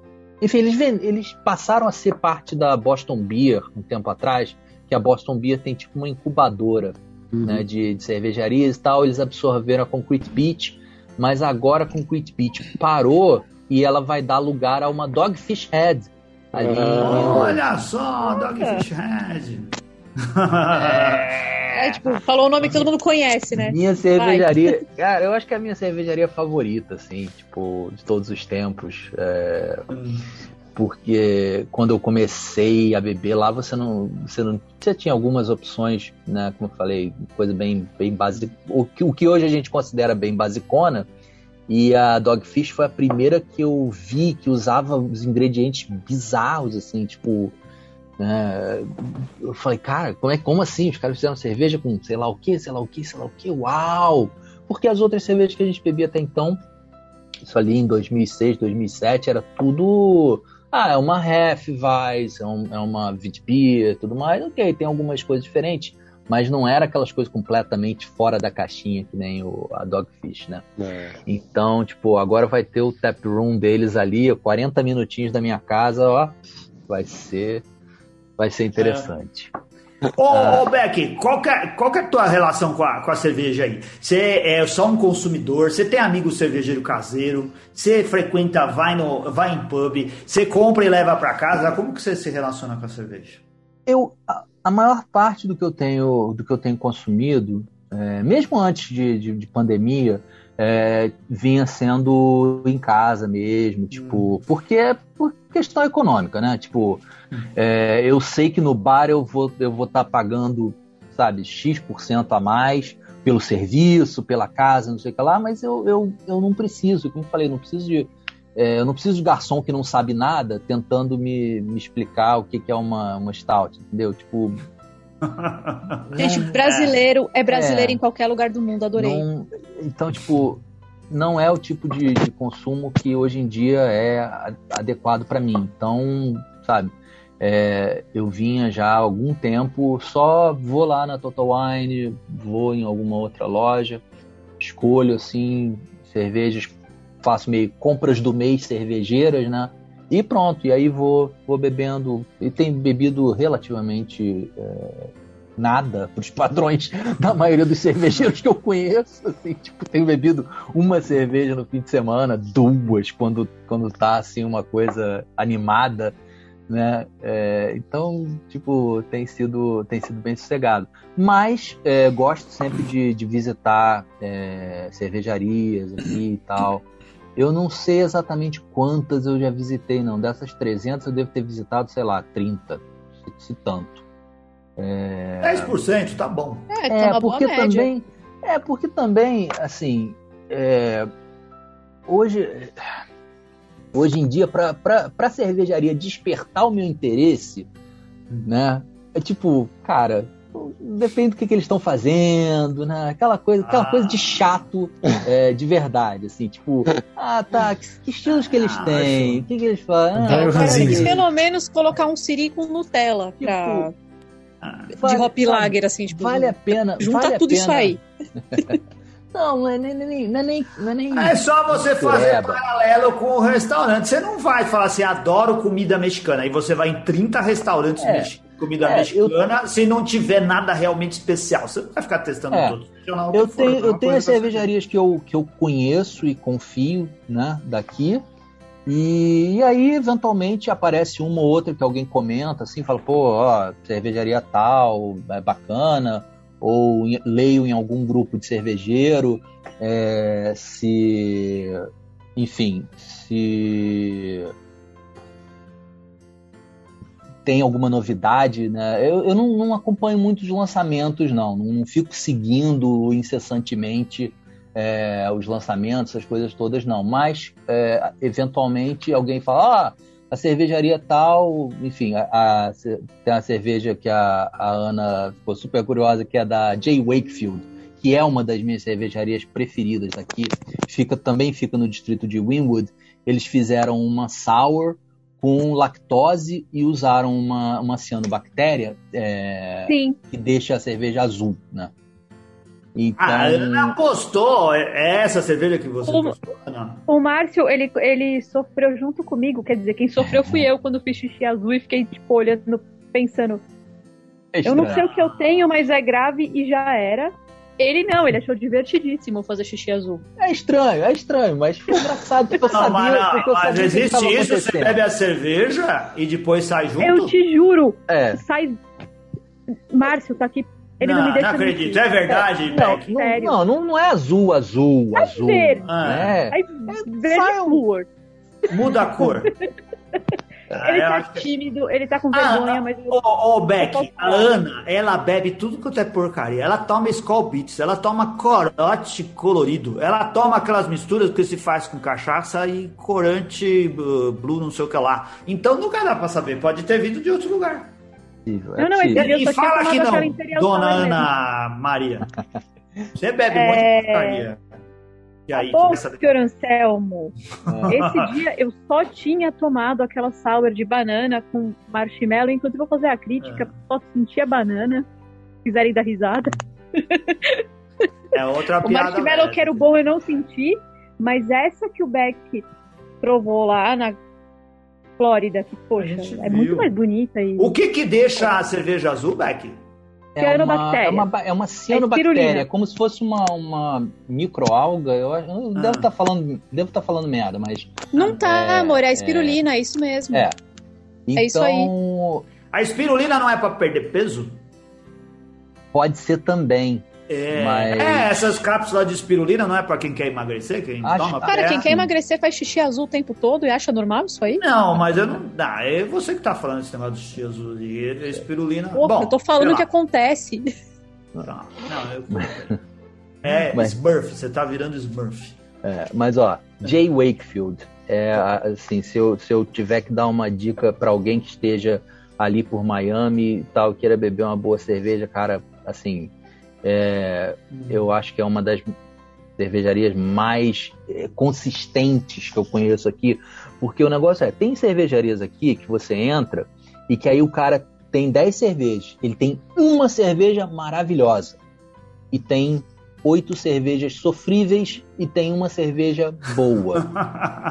enfim, eles, eles passaram a ser parte da Boston Beer um tempo atrás, que a Boston Beer tem tipo uma incubadora uhum. né, de, de, cervejarias e tal. Eles absorveram a Concrete Beach, mas agora a Concrete Beach parou e ela vai dar lugar a uma Dogfish Head. Ali, ah, olha só, Dogfish Head. é. É, tipo, falou o nome que todo mundo conhece, né? Minha cervejaria. Vai. Cara, eu acho que é a minha cervejaria favorita, assim, tipo, de todos os tempos. É, porque quando eu comecei a beber lá, você não. Você não. Você tinha algumas opções, né? Como eu falei, coisa bem, bem básica. O que, o que hoje a gente considera bem basicona. E a Dogfish foi a primeira que eu vi que usava os ingredientes bizarros, assim, tipo né? Eu falei, cara, como, é, como assim? Os caras fizeram cerveja com sei lá o que, sei lá o que, sei lá o que, uau! Porque as outras cervejas que a gente bebia até então, isso ali em 2006, 2007, era tudo. Ah, é uma Hefeweiss, é, um, é uma Witbier, tudo mais. Ok, tem algumas coisas diferentes, mas não era aquelas coisas completamente fora da caixinha que nem o, a Dogfish, né? É. Então, tipo, agora vai ter o tap room deles ali, 40 minutinhos da minha casa, ó, vai ser Vai ser interessante. Ô, ah. ô Beck, qual que, é, qual que é a tua relação com a, com a cerveja aí? Você é só um consumidor? Você tem amigo cervejeiro caseiro? Você frequenta, vai, no, vai em pub? Você compra e leva para casa? Como que você se relaciona com a cerveja? Eu, a, a maior parte do que eu tenho, do que eu tenho consumido, é, mesmo antes de, de, de pandemia, é, vinha sendo em casa mesmo, tipo, hum. porque é por questão econômica, né? Tipo, é, eu sei que no bar eu vou eu vou estar tá pagando, sabe, X% a mais pelo serviço, pela casa, não sei o que lá, mas eu, eu, eu não preciso, como eu falei, não preciso de. É, eu não preciso de garçom que não sabe nada tentando me, me explicar o que, que é uma, uma stout, entendeu? Tipo. Gente, brasileiro é brasileiro é, em qualquer lugar do mundo, adorei. Não, então, tipo, não é o tipo de, de consumo que hoje em dia é adequado para mim. Então, sabe, é, eu vinha já há algum tempo, só vou lá na Total Wine, vou em alguma outra loja, escolho assim cervejas, faço meio compras do mês cervejeiras, né? E pronto, e aí vou, vou bebendo. E tenho bebido relativamente é, nada para os padrões da maioria dos cervejeiros que eu conheço. Assim, tipo, tenho bebido uma cerveja no fim de semana, duas, quando, quando tá assim uma coisa animada né? É, então, tipo, tem sido, tem sido bem sossegado. Mas é, gosto sempre de, de visitar é, cervejarias aqui e tal. Eu não sei exatamente quantas eu já visitei, não. Dessas 300 eu devo ter visitado, sei lá, 30, se, se tanto. É... 10% tá bom. É, tá é porque também, é porque também, assim, é, hoje hoje em dia, para a cervejaria despertar o meu interesse, né? É tipo, cara, depende do que, que eles estão fazendo, né? Aquela coisa, aquela ah. coisa de chato é, de verdade, assim, tipo, ah, tá, que, que estilos que eles ah, têm? O que, que eles fazem? Ah, pelo menos colocar um siri com Nutella tipo, pra. Vale, de hop lager, assim, tipo. Vale a pena. Junta vale tudo pena. isso aí. Não, não é nem, não é nem, não é nem. É só você fazer paralelo com o restaurante. Você não vai falar assim, adoro comida mexicana. Aí você vai em 30 restaurantes é. mexicanos comida é, mexicana, eu... se não tiver nada realmente especial. Você não vai ficar testando é, tudo. Eu tenho, eu tenho as cervejarias que eu, que eu conheço e confio, né, daqui. E, e, aí, eventualmente, aparece uma ou outra que alguém comenta, assim, fala, pô, ó, cervejaria tal, é bacana ou leio em algum grupo de cervejeiro é, se enfim se tem alguma novidade né eu, eu não, não acompanho muitos lançamentos não. não, não fico seguindo incessantemente é, os lançamentos, essas coisas todas, não. Mas, é, eventualmente, alguém fala, ah, a cervejaria tal, enfim, a, a, tem a cerveja que a, a Ana ficou super curiosa, que é da J. Wakefield, que é uma das minhas cervejarias preferidas aqui. Fica, também fica no distrito de Winwood. Eles fizeram uma sour com lactose e usaram uma, uma cianobactéria é, que deixa a cerveja azul, né? Então... Ah, a Ana apostou. É essa cerveja que você o, O Márcio, ele, ele sofreu junto comigo. Quer dizer, quem sofreu fui eu quando fiz xixi azul e fiquei, tipo, olhando, pensando. É eu não sei o que eu tenho, mas é grave e já era. Ele não, ele achou divertidíssimo fazer xixi azul. É estranho, é estranho, mas foi engraçado porque eu sabia. Mas, não, porque eu mas sabia existe isso, você bebe a cerveja e depois sai junto? Eu te juro. É. Sai. Márcio tá aqui ele não, não me deixa. Não acredito, é verdade, não, não, não, não, não, é azul, azul, é azul. Verde. Ah. É. é verde Muda a cor. Ele tá tímido, ele tá com ah, vergonha, ah, mas. Ô, oh, oh, Beck, a Ana, ela bebe tudo quanto é porcaria. Ela toma Skull Beats, ela toma corote colorido, ela toma aquelas misturas que se faz com cachaça e corante blue, não sei o que lá. Então nunca dá pra saber, pode ter vindo de outro lugar possível. É não, não, possível. E, e fala que não, dona Ana mesmo. Maria. Você bebe é... muito porcaria. E aí, Bom, senhor Anselmo, esse dia eu só tinha tomado aquela sour de banana com marshmallow, inclusive vou fazer a crítica, é. só senti a banana, se quiserem dar risada. É outra piada. O marshmallow que era o bom eu não senti, mas essa que o Beck provou lá na Flórida, que, poxa, é muito mais bonita. E... O que que deixa a cerveja azul, Beck? É uma, é uma, é uma cianobactéria, é como se fosse uma, uma microalga. Eu, eu ah. devo estar tá falando, devo estar tá falando merda, mas. Não tá, é, amor, é a espirulina, é, é isso mesmo. É. Então, é isso aí. Então, a espirulina não é para perder peso? Pode ser também. É, Mas... é, essas cápsulas de espirulina não é para quem quer emagrecer? Quem Acho... toma Cara, quem quer emagrecer faz xixi azul o tempo todo e acha normal isso aí? Não, mas eu não. Não, é você que tá falando esse negócio de xixi azul e espirulina. Pô, Bom, eu tô falando o que acontece. Não, não eu... É, mas... Smurf, você tá virando Smurf. É, mas ó, Jay Wakefield. É, assim, se eu, se eu tiver que dar uma dica para alguém que esteja ali por Miami e tal, queira beber uma boa cerveja, cara, assim, é, eu acho que é uma das cervejarias mais é, consistentes que eu conheço aqui, porque o negócio é, tem cervejarias aqui que você entra e que aí o cara tem 10 cervejas, ele tem uma cerveja maravilhosa e tem oito cervejas sofríveis e tem uma cerveja boa.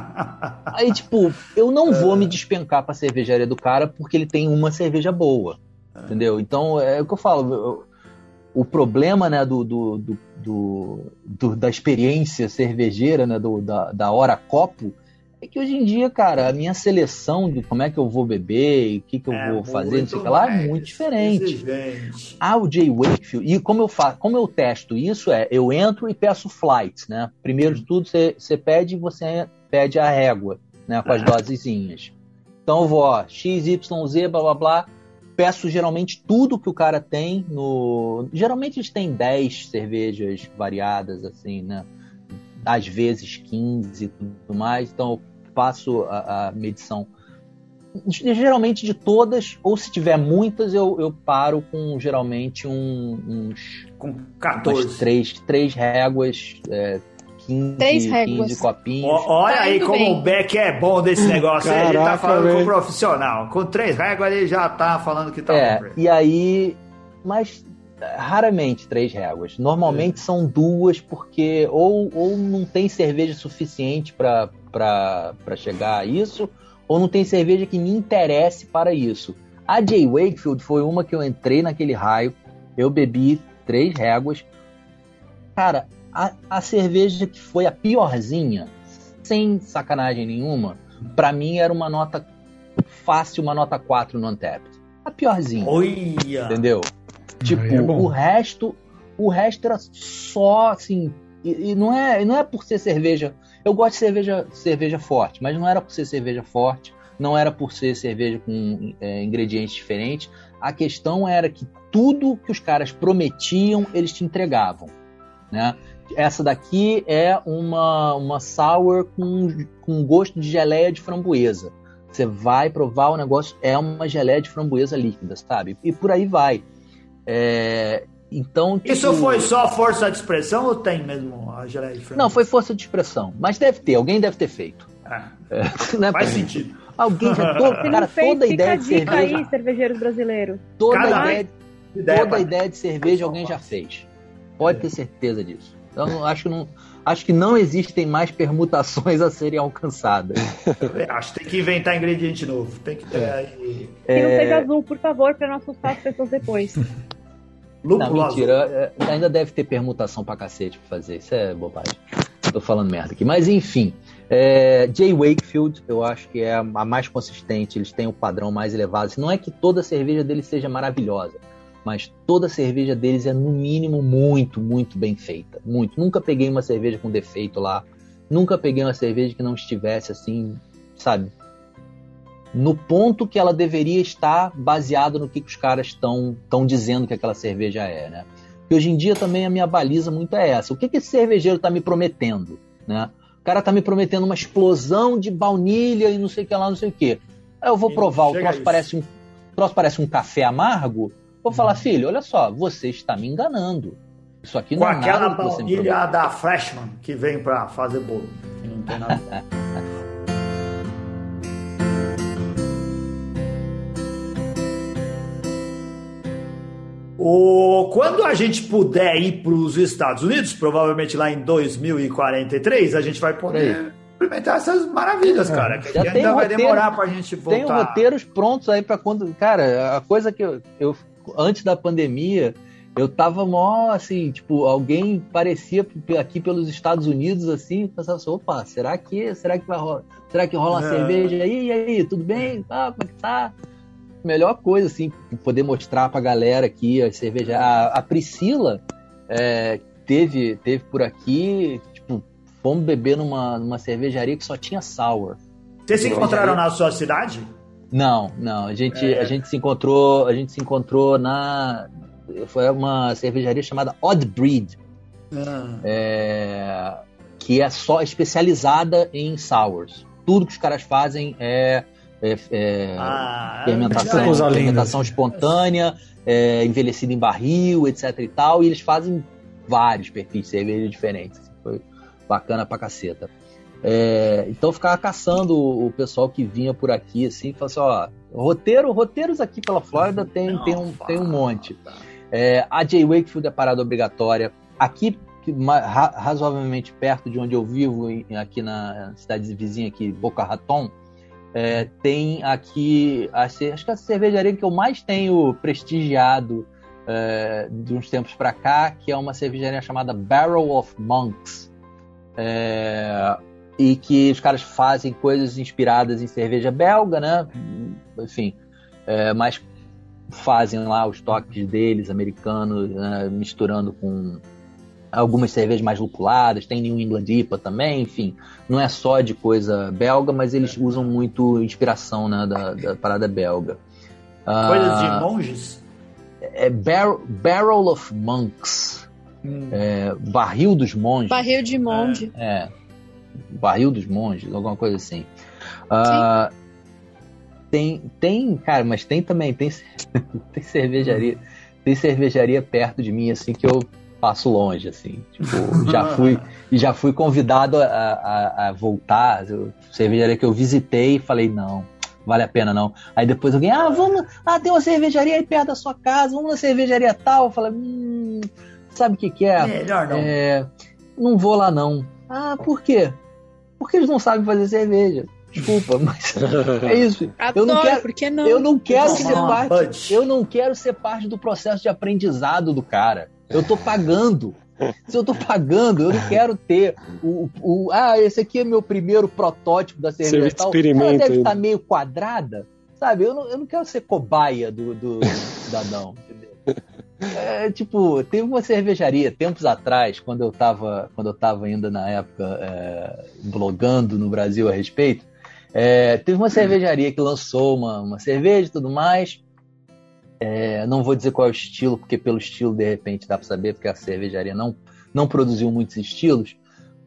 aí, tipo, eu não vou me despencar pra cervejaria do cara porque ele tem uma cerveja boa. Entendeu? Então, é o que eu falo. Eu, o problema né, do, do, do, do, da experiência cervejeira, né, do, da, da hora copo, é que hoje em dia, cara, a minha seleção de como é que eu vou beber e o que, que eu é vou fazer, não sei o que lá, é muito diferente. Exigente. Ah, o Jay Wakefield, e como eu faço, como eu testo isso é, eu entro e peço flights, né? Primeiro de tudo, você pede você pede a régua, né, com as dosezinhas. Então eu vou, ó, X, Y, Z, blá blá blá, peço geralmente tudo que o cara tem no. Geralmente eles têm 10 cervejas variadas, assim, né? Às vezes 15 e tudo mais. Então eu faço a, a, medição. Geralmente de todas, ou se tiver muitas, eu, eu paro com geralmente um, uns. Com 14. três, três réguas. É, 15, Três 15 copinhos. O, olha tá aí como bem. o Beck é bom desse negócio. Caraca, ele tá falando véio. com o profissional. Com três réguas ele já tá falando que tá é, bom. E aí, mas raramente três réguas. Normalmente é. são duas, porque ou, ou não tem cerveja suficiente para chegar a isso, ou não tem cerveja que me interesse para isso. A Jay Wakefield foi uma que eu entrei naquele raio, eu bebi três réguas. Cara, a, a cerveja que foi a piorzinha, sem sacanagem nenhuma, para mim era uma nota fácil, uma nota 4 no Untapped. A piorzinha. Olha. Entendeu? Tipo, é o resto, o resto era só assim, e, e, não é, não é por ser cerveja. Eu gosto de cerveja, cerveja forte, mas não era por ser cerveja forte, não era por ser cerveja com é, ingredientes diferentes. A questão era que tudo que os caras prometiam, eles te entregavam, né? Essa daqui é uma, uma sour com, com gosto de geleia de framboesa. Você vai provar o negócio, é uma geleia de framboesa líquida, sabe? E por aí vai. É, então, tipo... Isso foi só força de expressão ou tem mesmo a geleia de framboesa? Não, foi força de expressão. Mas deve ter, alguém deve ter feito. Ah, É, não é faz sentido. Alguém já. Todo, cara, fez, toda a ideia de dica cerveja. aí, cervejeiros brasileiros. Toda Cada ideia, Ideia toda a ideia de cerveja alguém já fez. Pode ter certeza disso. Eu não- acho, que não, acho que não existem mais permutações a serem alcançadas. É, Acho que tem que inventar ingrediente novo. Tem que ter aí. Que não É. seja azul, por favor, pra não assustar as pessoas depois. Não, Lúpulo mentira. é, Ainda deve ter permutação pra cacete pra fazer. Isso é bobagem. Tô falando merda aqui. Mas enfim. É, Jay Wakefield, eu acho que é a a mais consistente. Eles têm o padrão mais elevado. Não é que toda cerveja deles seja maravilhosa. Mas toda cerveja deles é, no mínimo, muito, muito bem feita. Muito. Nunca peguei uma cerveja com defeito lá. Nunca peguei uma cerveja que não estivesse assim, sabe? no ponto que ela deveria estar baseado no que, que os caras estão dizendo que aquela cerveja é, né? Porque hoje em dia também a minha baliza muito é essa. O que, que esse cervejeiro está me prometendo, né? O cara tá me prometendo uma explosão de baunilha e não sei o que lá, não sei o que. Aí eu vou provar, o a troço parece, um, o troço parece um café amargo. Vou falar, filho, olha só, você está me enganando. Isso aqui Com não é nada aquela que você me prometeu. baunilha da Freshman que vem pra fazer bolo. Que não tem nada. a. O, quando a gente puder ir para os Estados Unidos, provavelmente lá em 2043, a gente vai poder experimentar essas maravilhas, cara. Que Já ainda tem vai roteiro- demorar pra gente voltar. Tem roteiros prontos aí pra quando. Cara, a coisa que eu, eu. Antes da pandemia, eu tava mó assim, tipo, alguém parecia aqui pelos Estados Unidos, assim, pensava assim, opa, será que. Será que vai rolar? Será que rola uma É. cerveja aí? E aí, tudo bem? Ah, como é que tá? Melhor coisa, assim, poder mostrar pra galera aqui a cerveja. A, a Priscila é, teve, teve por aqui, tipo, fomos beber numa, numa cervejaria que só tinha sour. Vocês se encontraram na sua cidade? Não, não. A gente, É. a gente se encontrou, a gente se encontrou na foi uma cervejaria chamada Odd Breed, é, que é só especializada em sours. Tudo que os caras fazem é, é- é Ah, fermentação, fermentação espontânea, é, envelhecida em barril, etc e tal. E eles fazem vários perfis de cerveja diferentes. Foi bacana pra caceta. É, então eu ficava caçando o, pessoal que vinha por aqui, assim, falava assim, ó, roteiro, roteiros aqui pela Flórida tem, Não, tem, um, tem um monte. fala. É, a J. Wakefield é parada obrigatória. Aqui, ra- razoavelmente perto de onde eu vivo, em- aqui na cidade vizinha, aqui, Boca Raton, é, tem aqui, a, acho que a cervejaria que eu mais tenho prestigiado é, de uns tempos para cá, que é uma cervejaria chamada Barrel of Monks. É, e que os caras fazem coisas inspiradas em cerveja belga, né? Enfim, é, mas fazem lá os toques deles, americanos, né, misturando com algumas cervejas mais lupuladas, tem New England IPA também, enfim, não é só de coisa belga, mas eles usam muito inspiração né, da, da parada belga. Ah, Coisas de monges? É Barrel, Barrel of Monks, Hum. é, Barril dos Monges. Barril de monge. É. Barril dos Monges, alguma coisa assim. Ah, tem, tem, cara, mas tem também, tem, tem cervejaria, tem cervejaria perto de mim, assim, que eu passo longe, assim. Tipo, já fui, e já fui convidado a, a, a voltar. Eu- cervejaria que eu visitei e falei, não, vale a pena não. Aí depois alguém, ah, vamos, ah, tem uma cervejaria aí perto da sua casa, vamos na cervejaria tal. Eu falei, hum, sabe o que que é? Melhor não. É, não vou lá não. Ah, por quê? Porque eles não sabem fazer cerveja. Desculpa, mas é isso. Eu Adoro, não quero, por que não? eu não quero ser uma parte. Eu não quero ser parte do processo de aprendizado do cara. Eu tô pagando. Se eu tô pagando, eu não quero ter o, o- ah, esse aqui é meu primeiro protótipo da cerveja tal. experimento Ela deve estar meio quadrada, sabe? Eu não, eu não quero ser cobaia do, do cidadão, entendeu? É, tipo, teve uma cervejaria tempos atrás, quando eu tava, quando eu tava ainda na época é, blogando no Brasil a respeito, é, teve uma cervejaria que lançou uma, uma cerveja e tudo mais. É, não vou dizer qual é o estilo, porque pelo estilo de repente dá para saber, porque a cervejaria não, não produziu muitos estilos,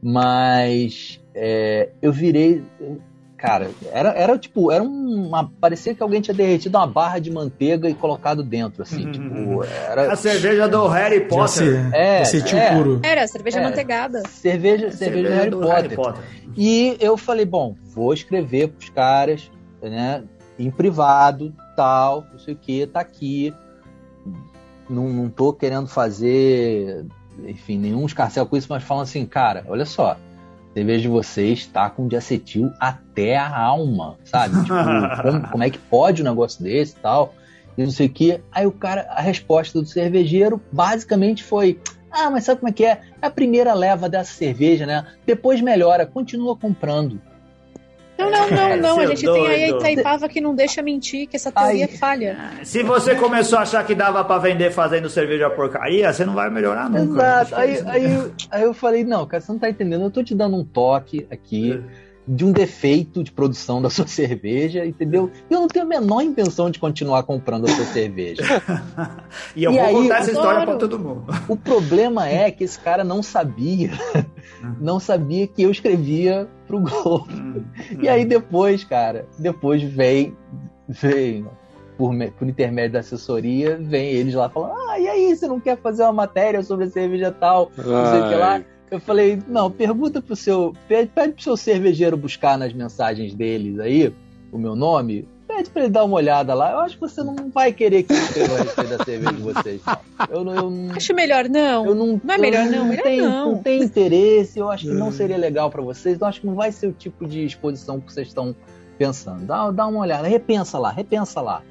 mas é, eu virei. Cara, era, era tipo, era uma. Parecia que alguém tinha derretido uma barra de manteiga e colocado dentro, assim. Uhum. tipo, era. A cerveja do Harry Potter. É, Acetil é. puro. Era, cerveja É. manteigada. Cerveja, cerveja, do Harry, Potter. E eu falei, bom, vou escrever pros caras, né, em privado, tal, não sei o que, tá aqui. Não, não tô querendo fazer, enfim, nenhum escarcel com isso, mas falam assim, cara, olha só, cerveja de vocês tá com diacetil até a alma, sabe? Tipo, como, como é que pode um negócio desse e tal? E não sei o que. Aí o cara, a resposta do cervejeiro basicamente foi: Ah, mas sabe como é que é? É a primeira leva dessa cerveja, né? Depois melhora, continua comprando. Não, não, não, não. A Seu gente tem aí a doido. Itaipava que não deixa mentir, que essa teoria Ai. falha. Se você começou a achar que dava pra vender fazendo cerveja porcaria, você não vai melhorar nunca. Exato. Aí, aí, eu- aí eu falei, não, cara, você não tá entendendo. Eu tô te dando um toque aqui de um defeito de produção da sua cerveja, entendeu? E eu não tenho a menor intenção de continuar comprando a sua cerveja. E eu E vou aí, contar essa história pra todo mundo. O problema é que esse cara não sabia, não sabia que eu escrevia pro Globo. E aí depois, cara, depois vem, vem por, por intermédio da assessoria, vem eles lá falando, ah, e aí, você não quer fazer uma matéria sobre a cerveja tal, não sei o que lá. Eu falei, não, pergunta pro seu. Pede, pede pro seu cervejeiro buscar nas mensagens deles aí o meu nome. Pede pra ele dar uma olhada lá. Eu acho que você não vai querer que eu escreva a respeito da cerveja de vocês. não. Eu, não- eu, não- Acho melhor não. eu não. Não é melhor eu não, melhor tenho, não. tenho interesse, eu acho que não seria legal pra vocês. Então acho que não vai ser o tipo de exposição que vocês estão pensando. Dá, dá uma olhada, repensa lá, repensa lá.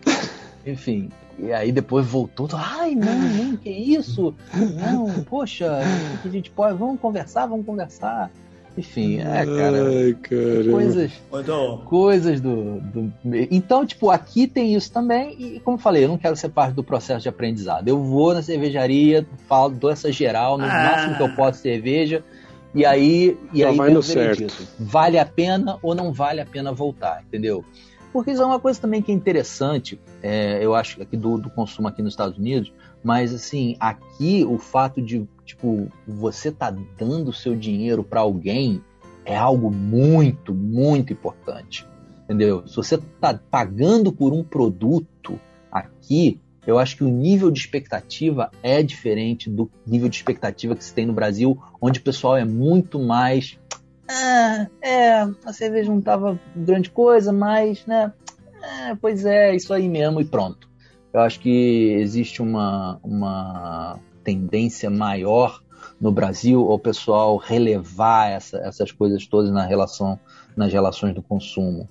Enfim. E aí depois voltou, ai, não, não, que isso? Não, poxa, o que a gente pode, vamos conversar, vamos conversar. Enfim, é, cara, Ai, caramba. coisas, Então, coisas do, do. Então, tipo, aqui tem isso também, e como eu falei, eu não quero ser parte do processo de aprendizado. Eu vou na cervejaria, falo, dou essa geral, no Ah. máximo que eu posso cerveja, e aí, e aí vai no o veredito. Vale a pena ou não vale a pena voltar, entendeu? Porque isso é uma coisa também que é interessante, é, eu acho, aqui do, do consumo aqui nos Estados Unidos, mas assim, aqui o fato de, tipo, você tá dando seu dinheiro para alguém é algo muito, muito importante. Entendeu? Se você tá pagando por um produto aqui, eu acho que o nível de expectativa é diferente do nível de expectativa que se tem no Brasil, onde o pessoal é muito mais. Ah, é, a cerveja não tava grande coisa, mas, né? É, pois é, isso aí mesmo e pronto. Eu acho que existe uma, uma tendência maior no Brasil ao pessoal relevar essa- essas coisas todas na relação, nas relações do consumo.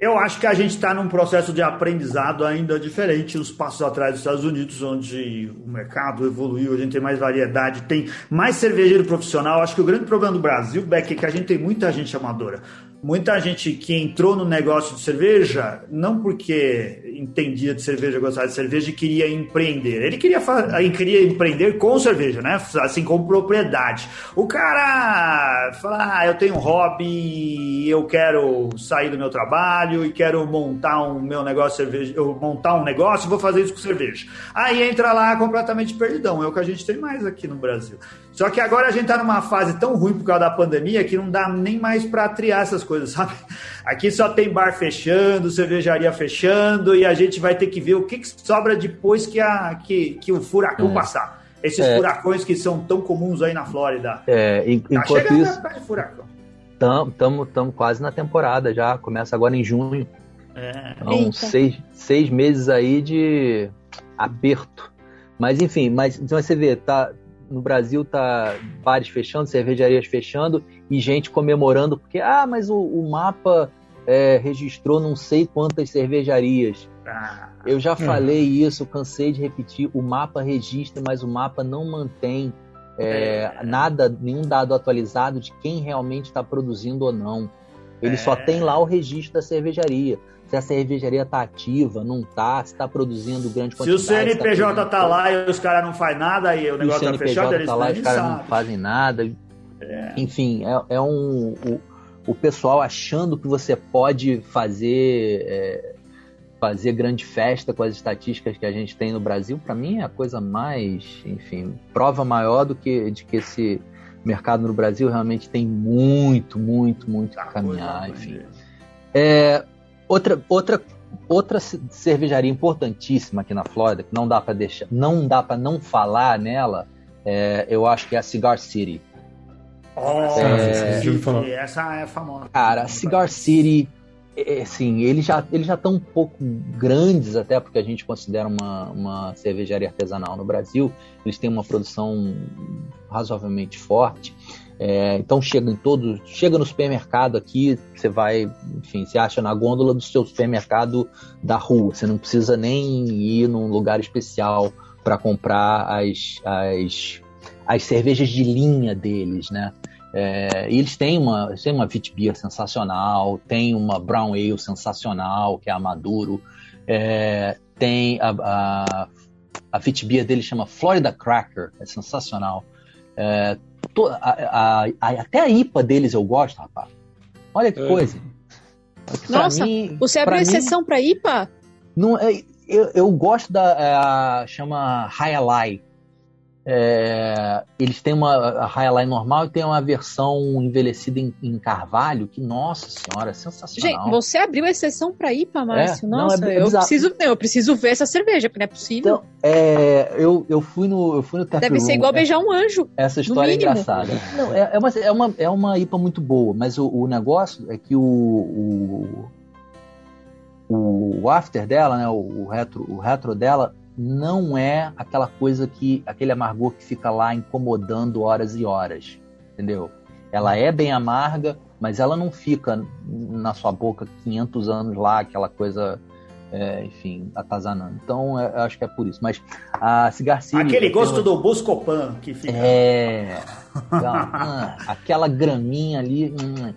Eu acho que a gente está num processo de aprendizado ainda diferente uns passos atrás dos Estados Unidos, onde o mercado evoluiu, a gente tem mais variedade, tem mais cervejeiro profissional. Acho que o grande problema do Brasil, Beck, é que a gente tem muita gente amadora. Muita gente que entrou no negócio de cerveja, não porque entendia de cerveja, gostava de cerveja e queria empreender. Ele queria, ele queria empreender com cerveja, né? Assim, com propriedade. O cara fala, ah, eu tenho um hobby, eu quero sair do meu trabalho e quero montar um meu negócio de cerveja, eu montar um negócio e vou fazer isso com cerveja. Aí entra lá completamente perdidão, é o que a gente tem mais aqui no Brasil. Só que agora a gente tá numa fase tão ruim por causa da pandemia que não dá nem mais pra triar essas coisas, sabe? Aqui só tem bar fechando, cervejaria fechando e a gente vai ter que ver o que, que sobra depois que, a, que, que o furacão É. passar. Esses É. furacões que são tão comuns aí na Flórida. É, en- Tá enquanto isso, a pé de furacão. estamos quase na temporada já, começa agora em junho. É. Então, Eita. seis, seis meses aí de aperto. Mas enfim, mas então você vê, tá, no Brasil tá bares fechando, cervejarias fechando e gente comemorando porque, ah, mas o, o mapa é, registrou não sei quantas cervejarias. Ah, Eu já falei isso, cansei de repetir. O mapa registra, mas o mapa não mantém é, É. nada, nenhum dado atualizado de quem realmente está produzindo ou não. Ele É. só tem lá o registro da cervejaria. Se a cervejaria está ativa, não está, se está produzindo grande se o quantidade. CNPJ tá, tá lá e os caras não fazem nada e o o negócio tá CNPJ fechado, eles tá lá, nem os caras não fazem nada. Enfim, é, é um. O, o pessoal achando que você pode fazer. é, fazer grande festa com as estatísticas que a gente tem no Brasil, para mim é a coisa mais, enfim, prova maior do que de que esse mercado no Brasil realmente tem muito, muito, muito a caminhar, enfim. É, outra, outra, outra cervejaria importantíssima aqui na Flórida que não dá para deixar, não dá para não falar nela, é, eu acho que é a Cigar City. Oh, é, essa é famosa. Cara, a Cigar City é, assim, eles já eles já estão um pouco grandes até porque a gente considera uma, uma cervejaria artesanal no Brasil. Eles têm uma produção razoavelmente forte. É, então chega em todo, chega no supermercado aqui, você vai, enfim, você acha na gôndola do seu supermercado da rua. Você não precisa nem ir num lugar especial para comprar as, as, as cervejas de linha deles, né? É, e eles têm uma, têm uma Beer sensacional, tem uma Brown Ale sensacional, que é a Maduro. É, tem a, a, a Beer dele chama Florida Cracker, é sensacional. É, to, a, até a IPA deles eu gosto, rapaz. Olha que é. coisa. Nossa, mim, você abriu pra exceção para IPA? Não, é, eu, eu gosto da. É, chama High Ally é, eles têm uma Highline normal e tem uma versão envelhecida em, em, carvalho que, nossa senhora, é sensacional. Gente, você abriu exceção para IPA, Márcio? É, nossa, não, é eu, preciso, eu preciso ver essa cerveja, porque não é possível. Então, é, eu, eu fui no, eu fui no Deve ser igual beijar um anjo. Essa história é engraçada. Não, é, é, uma, é, uma, é uma IPA muito boa, mas o, o negócio é que o, o, o after dela, né, o retro, o retro dela não é aquela coisa que aquele amargor que fica lá incomodando horas e horas, entendeu? Ela é bem amarga, mas ela não fica na sua boca 500 anos lá, aquela coisa, é, enfim, atazanando. Então, é, eu acho que é por isso. Mas a cigarcilha... Aquele gosto do Buscopan que fica... É, aquela, aquela graminha ali... Hum.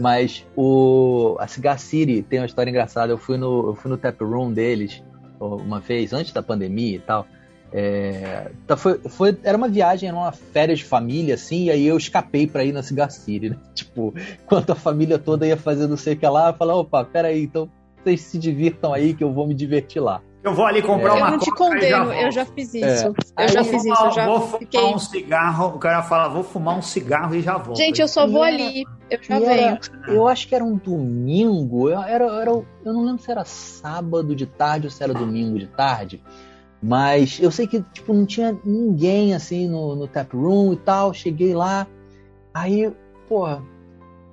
Mas o, a Cigar City tem uma história engraçada. Eu fui no, eu fui no tap room deles uma vez, antes da pandemia e tal. É, tá, foi, foi, era uma viagem, era uma férias de família, assim, e aí eu escapei para ir na Cigar City, né? Tipo, enquanto a família toda ia fazer não sei o que lá, eu falei, opa, peraí, então vocês se divirtam aí que eu vou me divertir lá. Eu vou ali comprar é, uma Eu não te condeno, eu já fiz isso. É. Eu já fiz isso, eu já Vou fumar fiquei... um cigarro, o cara fala, vou fumar um cigarro e já volto. Gente, eu só vou era, ali, eu já venho. Era, eu acho que era um domingo, eu, era, era, eu não lembro se era sábado de tarde ou se era domingo de tarde, mas eu sei que tipo, não tinha ninguém assim no, no tap room e tal. Cheguei lá, aí, pô,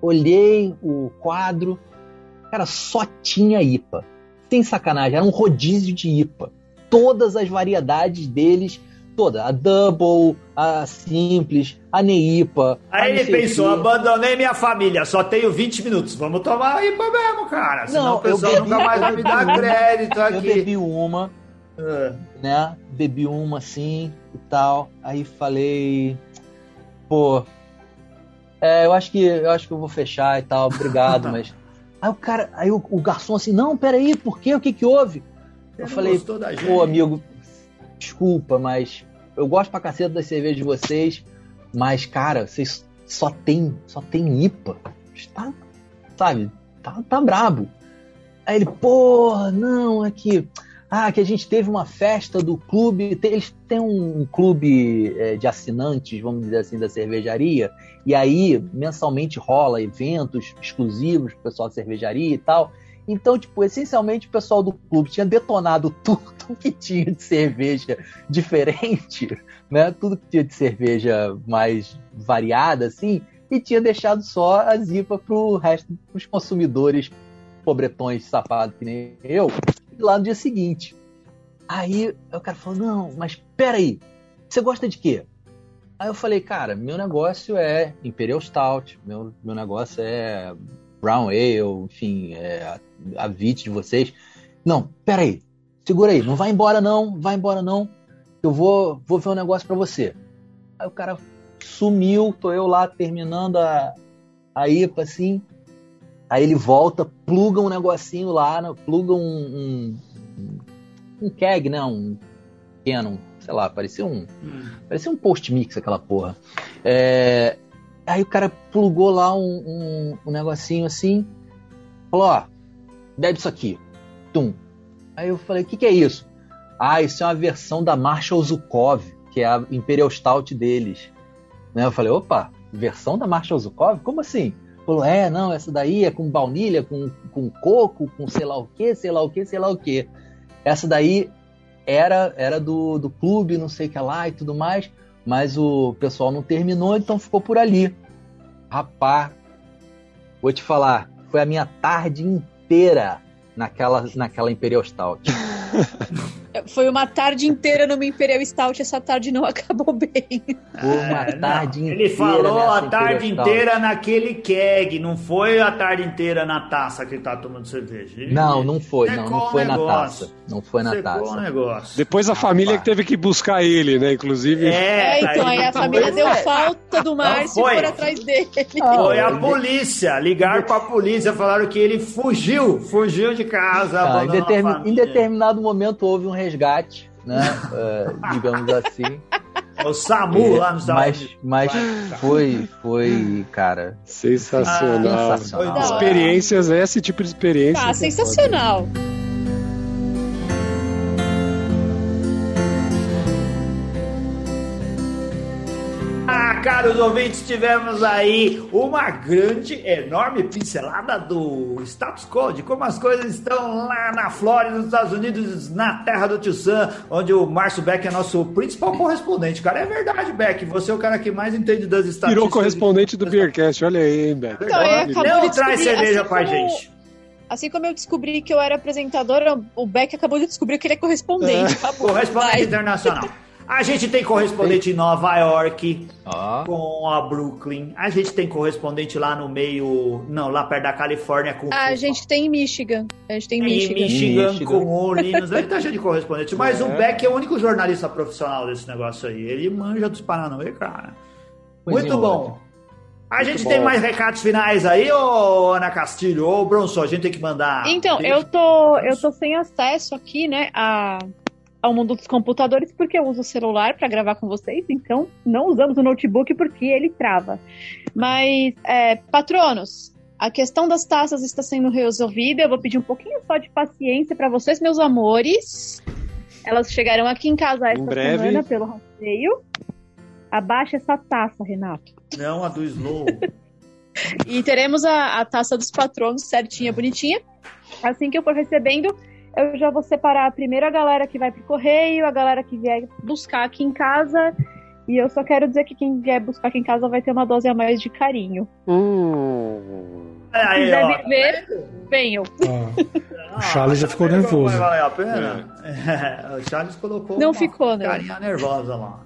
olhei o quadro, cara, só tinha IPA sem sacanagem, era um rodízio de IPA. Todas as variedades deles, toda, a Double, a Simples, a Neipa. Aí ele pensou, que... abandonei minha família, só tenho 20 minutos, vamos tomar a IPA mesmo, cara. Senão não, o pessoal bebi... nunca mais vai me dar crédito aqui. Eu bebi uma, uh. né? Bebi uma assim e tal. Aí falei, pô, é, eu acho que eu acho que eu vou fechar e tal, obrigado, mas Aí o cara, aí o, o garçom assim, não, peraí, por quê? O que que houve? eu falei, pô, amigo, desculpa, mas eu gosto pra caceta das cervejas de vocês, mas, cara, vocês só tem, só tem IPA. Tá, sabe, tá, tá brabo. Aí ele, pô, não, é que ah, que a gente teve uma festa do clube, eles têm um clube é, de assinantes, vamos dizer assim, da cervejaria, e aí mensalmente rola eventos exclusivos para o pessoal da cervejaria e tal. Então, tipo, essencialmente o pessoal do clube tinha detonado tudo que tinha de cerveja diferente, né? Tudo que tinha de cerveja mais variada, assim, e tinha deixado só a zipa pro resto dos consumidores pobretões safados que nem eu, lá no dia seguinte. Aí o cara falou: Não, mas peraí, você gosta de quê? Aí eu falei: Cara, meu negócio é Imperial Stout, meu, meu negócio é Brown Ale, enfim, é a, a VIT de vocês. Não, peraí, segura aí, não vai embora não, vai embora não, eu vou, vou ver um negócio para você. Aí o cara sumiu, tô eu lá terminando a, a IPA assim. Aí ele volta, pluga um negocinho lá, né, pluga um, um, um keg, né? Um Canon, sei lá, parecia um. Hum. Parecia um post-mix aquela porra. É, aí o cara plugou lá um, um, um, negocinho assim, falou, ó, bebe isso aqui. Tum. Aí eu falei, o que, que é isso? Ah, isso é uma versão da Marshall Zukov, que é a Imperial Stout deles. Né? Eu falei, opa, versão da Marshall Zukov? Como assim? Falou, é, não, essa daí é com baunilha, com, com coco, com sei lá o que, sei lá o que, sei lá o que. Essa daí era era do, do clube, não sei o que lá e tudo mais, mas o pessoal não terminou, então ficou por ali. Rapaz, vou te falar, foi a minha tarde inteira naquela, naquela Imperial Stout. Foi uma tarde inteira numa Imperial Stout, essa tarde não acabou bem. Uma É, tarde não, inteira. Ele falou nessa a tarde Imperial Stout. inteira naquele keg, não foi a tarde inteira na taça que ele tá tomando cerveja. Ele Não, não foi, não, secou não foi na taça. Não foi na Secou taça. negócio. Depois a família que teve que buscar ele, né? Inclusive. É, então aí a família deu falta do Márcio e foi. foram atrás dele. Foi a polícia, ligaram pra polícia, falaram que ele fugiu, fugiu de casa, Ah, em, determin- em determinado momento houve um resgate, né? eh, digamos assim. O SAMU lá nos Estados mas, Unidos. mas foi, foi, cara. Sensacional. Ah, sensacional. Experiências, esse tipo de experiência. Ah, sensacional. Ah, caros ouvintes, tivemos aí uma grande, enorme pincelada do status quo, de como as coisas estão lá na Flórida, nos Estados Unidos, na terra do Tio Sam, onde o Márcio Beck é nosso principal correspondente. Cara, é verdade, Beck, você é o cara que mais entende das estatísticas. Virou correspondente do Beercast, olha aí, hein, Beto. Então, acabou Não traz cerveja assim pra como- gente. Assim como eu descobri que eu era apresentadora, o Beck acabou de descobrir que ele é correspondente. Acabou. Correspondente Vai. internacional. A gente tem correspondente em Nova York, com a Brooklyn. A gente tem correspondente lá no meio. Não, lá perto da Califórnia com Ah, a gente tem em Michigan. A gente tem em em Michigan. Michigan, Michigan. com o Linus. Aí tá cheio de correspondente. Mas É. o Beck é o único jornalista profissional desse negócio aí. Ele manja dos Paranauê, cara. Coisinha Muito ou bom. A gente bom. tem mais recados finais aí, ô Ana Castilho, ô Bronson, a gente tem que mandar. Então, eu tô, eu tô sem acesso aqui, né, a, ao mundo dos computadores, porque eu uso o celular para gravar com vocês, então não usamos o notebook porque ele trava. Mas, é, patronos, a questão das taças está sendo resolvida, eu vou pedir um pouquinho só de paciência para vocês, meus amores. Elas chegaram aqui em casa esta Em breve. semana pelo rasteio. Abaixa essa taça, Renato. Não, a do Slow. E teremos a, a taça dos patronos certinha, bonitinha. Assim que eu for recebendo, eu já vou separar primeiro a galera que vai pro correio, a galera que vier buscar aqui em casa. E eu só quero dizer que quem vier buscar aqui em casa vai ter uma dose a mais de carinho. Hum. Se quiser ó. viver, venham. Ah, O Charles já ficou Vai nervoso. valer a pena? É, o Charles colocou Não uma ficou, né? carinha nervosa lá.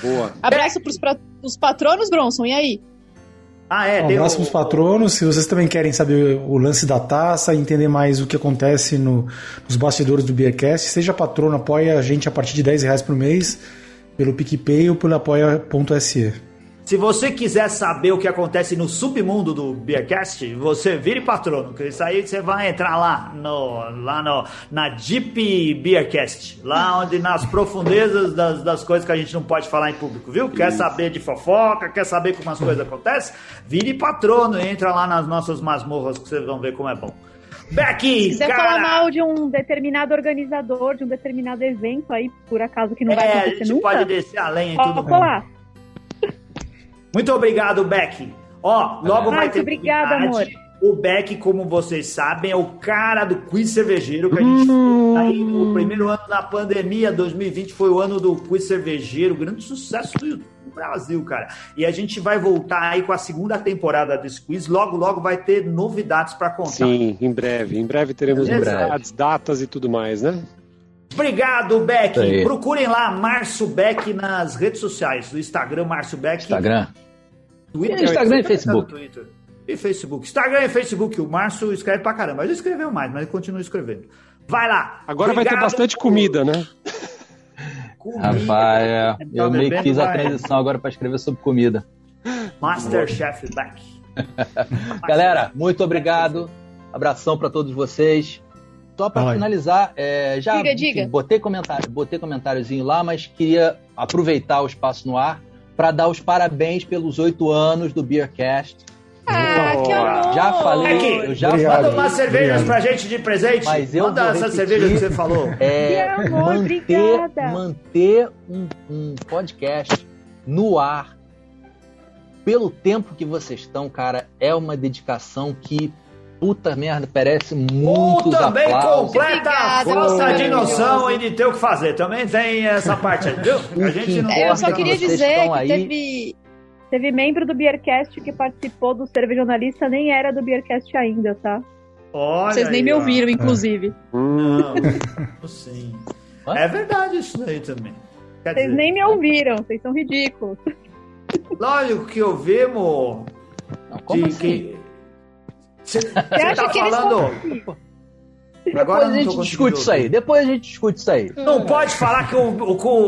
Boa. Abraço pros, pra, pros patronos, Bronson. E aí? Ah, é, tem abraço o- para os patronos. Se vocês também querem saber o lance da taça, entender mais o que acontece no- nos bastidores do Beercast, seja patrono, apoia a gente a partir de 10 reais por mês pelo PicPay ou pelo apoia.se. Se você quiser saber o que acontece no submundo do Beercast, você vire patrono, que isso aí você vai entrar lá, no, lá no, na Deep Beercast, lá onde nas profundezas das, das coisas que a gente não pode falar em público, viu? Quer saber de fofoca, quer saber como as coisas acontecem? Vire patrono, entra lá nas nossas masmorras que vocês vão ver como é bom. Becky, Se quiser cara, falar mal de um determinado organizador, de um determinado evento aí, por acaso que não vai é, a acontecer gente nunca, pode descer a lenha e pode tudo. colar. Muito obrigado, Beck. Ó, logo vai Márcio, ter obrigada, novidade. O Beck, como vocês sabem, é o cara do quiz cervejeiro que a gente fez aí no primeiro ano da pandemia, 2020 foi o ano do quiz cervejeiro, grande sucesso do YouTube no Brasil, cara. E a gente vai voltar aí com a segunda temporada desse quiz. Logo, logo vai ter novidades para contar. Sim, em breve. Em breve teremos novidades, datas e tudo mais, né? Obrigado, Beck. Aí. Procurem lá Márcio Beck nas redes sociais, no Instagram Márcio Beck, Instagram. Twitter, Instagram e Facebook. tá Twitter. E Facebook. Instagram e Facebook. O Márcio escreve pra caramba. Ele escreveu mais, mas ele continua escrevendo. Vai lá. Agora vai ter Obrigado bastante por- comida, né? Comida. Rapaz, é, eu meio que fiz a transição agora para escrever sobre comida. Masterchef Beck. Galera, muito obrigado. Abração para todos vocês. Só para finalizar, é, já Diga, enfim, diga. botei comentário, botei comentáriozinho lá, mas queria aproveitar o espaço no ar para dar os parabéns pelos oito anos do Beercast. Ah, que amor! Já falei, Aqui, eu já obrigado. Manda falei. umas cervejas Obrigado. pra gente de presente. Mas eu Manda que você falou. É, Que amor, manter, obrigada. manter um, um podcast no ar pelo tempo que vocês estão, cara, é uma dedicação que puta merda, parece Ou muitos também aplausos. completa a falsa de noção e de ter o que fazer. Também tem essa parte aí, viu? A gente não É, eu só queria dizer que aí. teve, teve membro do Beercast que participou do Cervejonalista, nem era do Beercast ainda, tá? Olha Vocês nem aí, me ó. ouviram, inclusive. Não, sim. É verdade isso daí também. Quer Vocês dizer, nem me ouviram, vocês são ridículos. Lógico que ouvimos Não, como de assim? que. Você tá que eles falando. Depois Agora a não tô gente discute isso aí. Depois a gente discute isso aí. Não pode falar que o,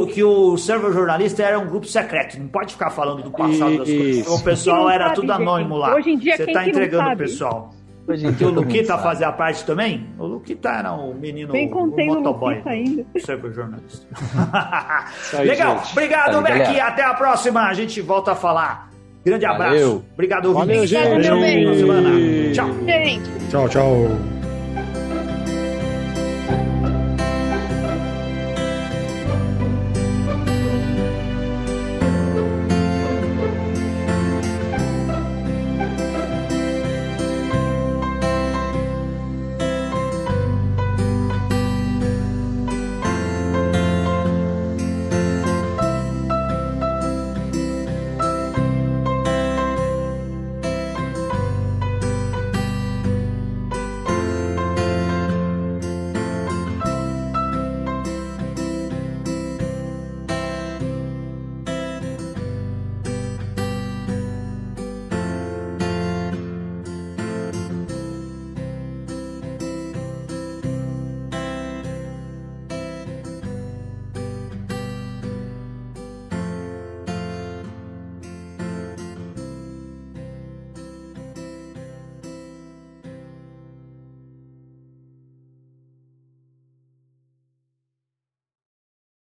o- que o server jornalista era um grupo secreto. Não pode ficar falando do passado das coisas. Isso. O pessoal era sabe, tudo gente? anônimo lá. Hoje em dia, Você quem tá não entregando o pessoal. Hoje em Que dia o Luquita fazia parte também? O Luquita era um menino Bem um contém motoboy. Ainda. Server jornalista. Isso Legal. gente. Obrigado, Beck. galera. Até a próxima. A gente volta a falar. Grande abraço. Valeu. Obrigado, Valeu, ouvintes. gente. Até a próxima semana. Tchau. Gente. Tchau, tchau.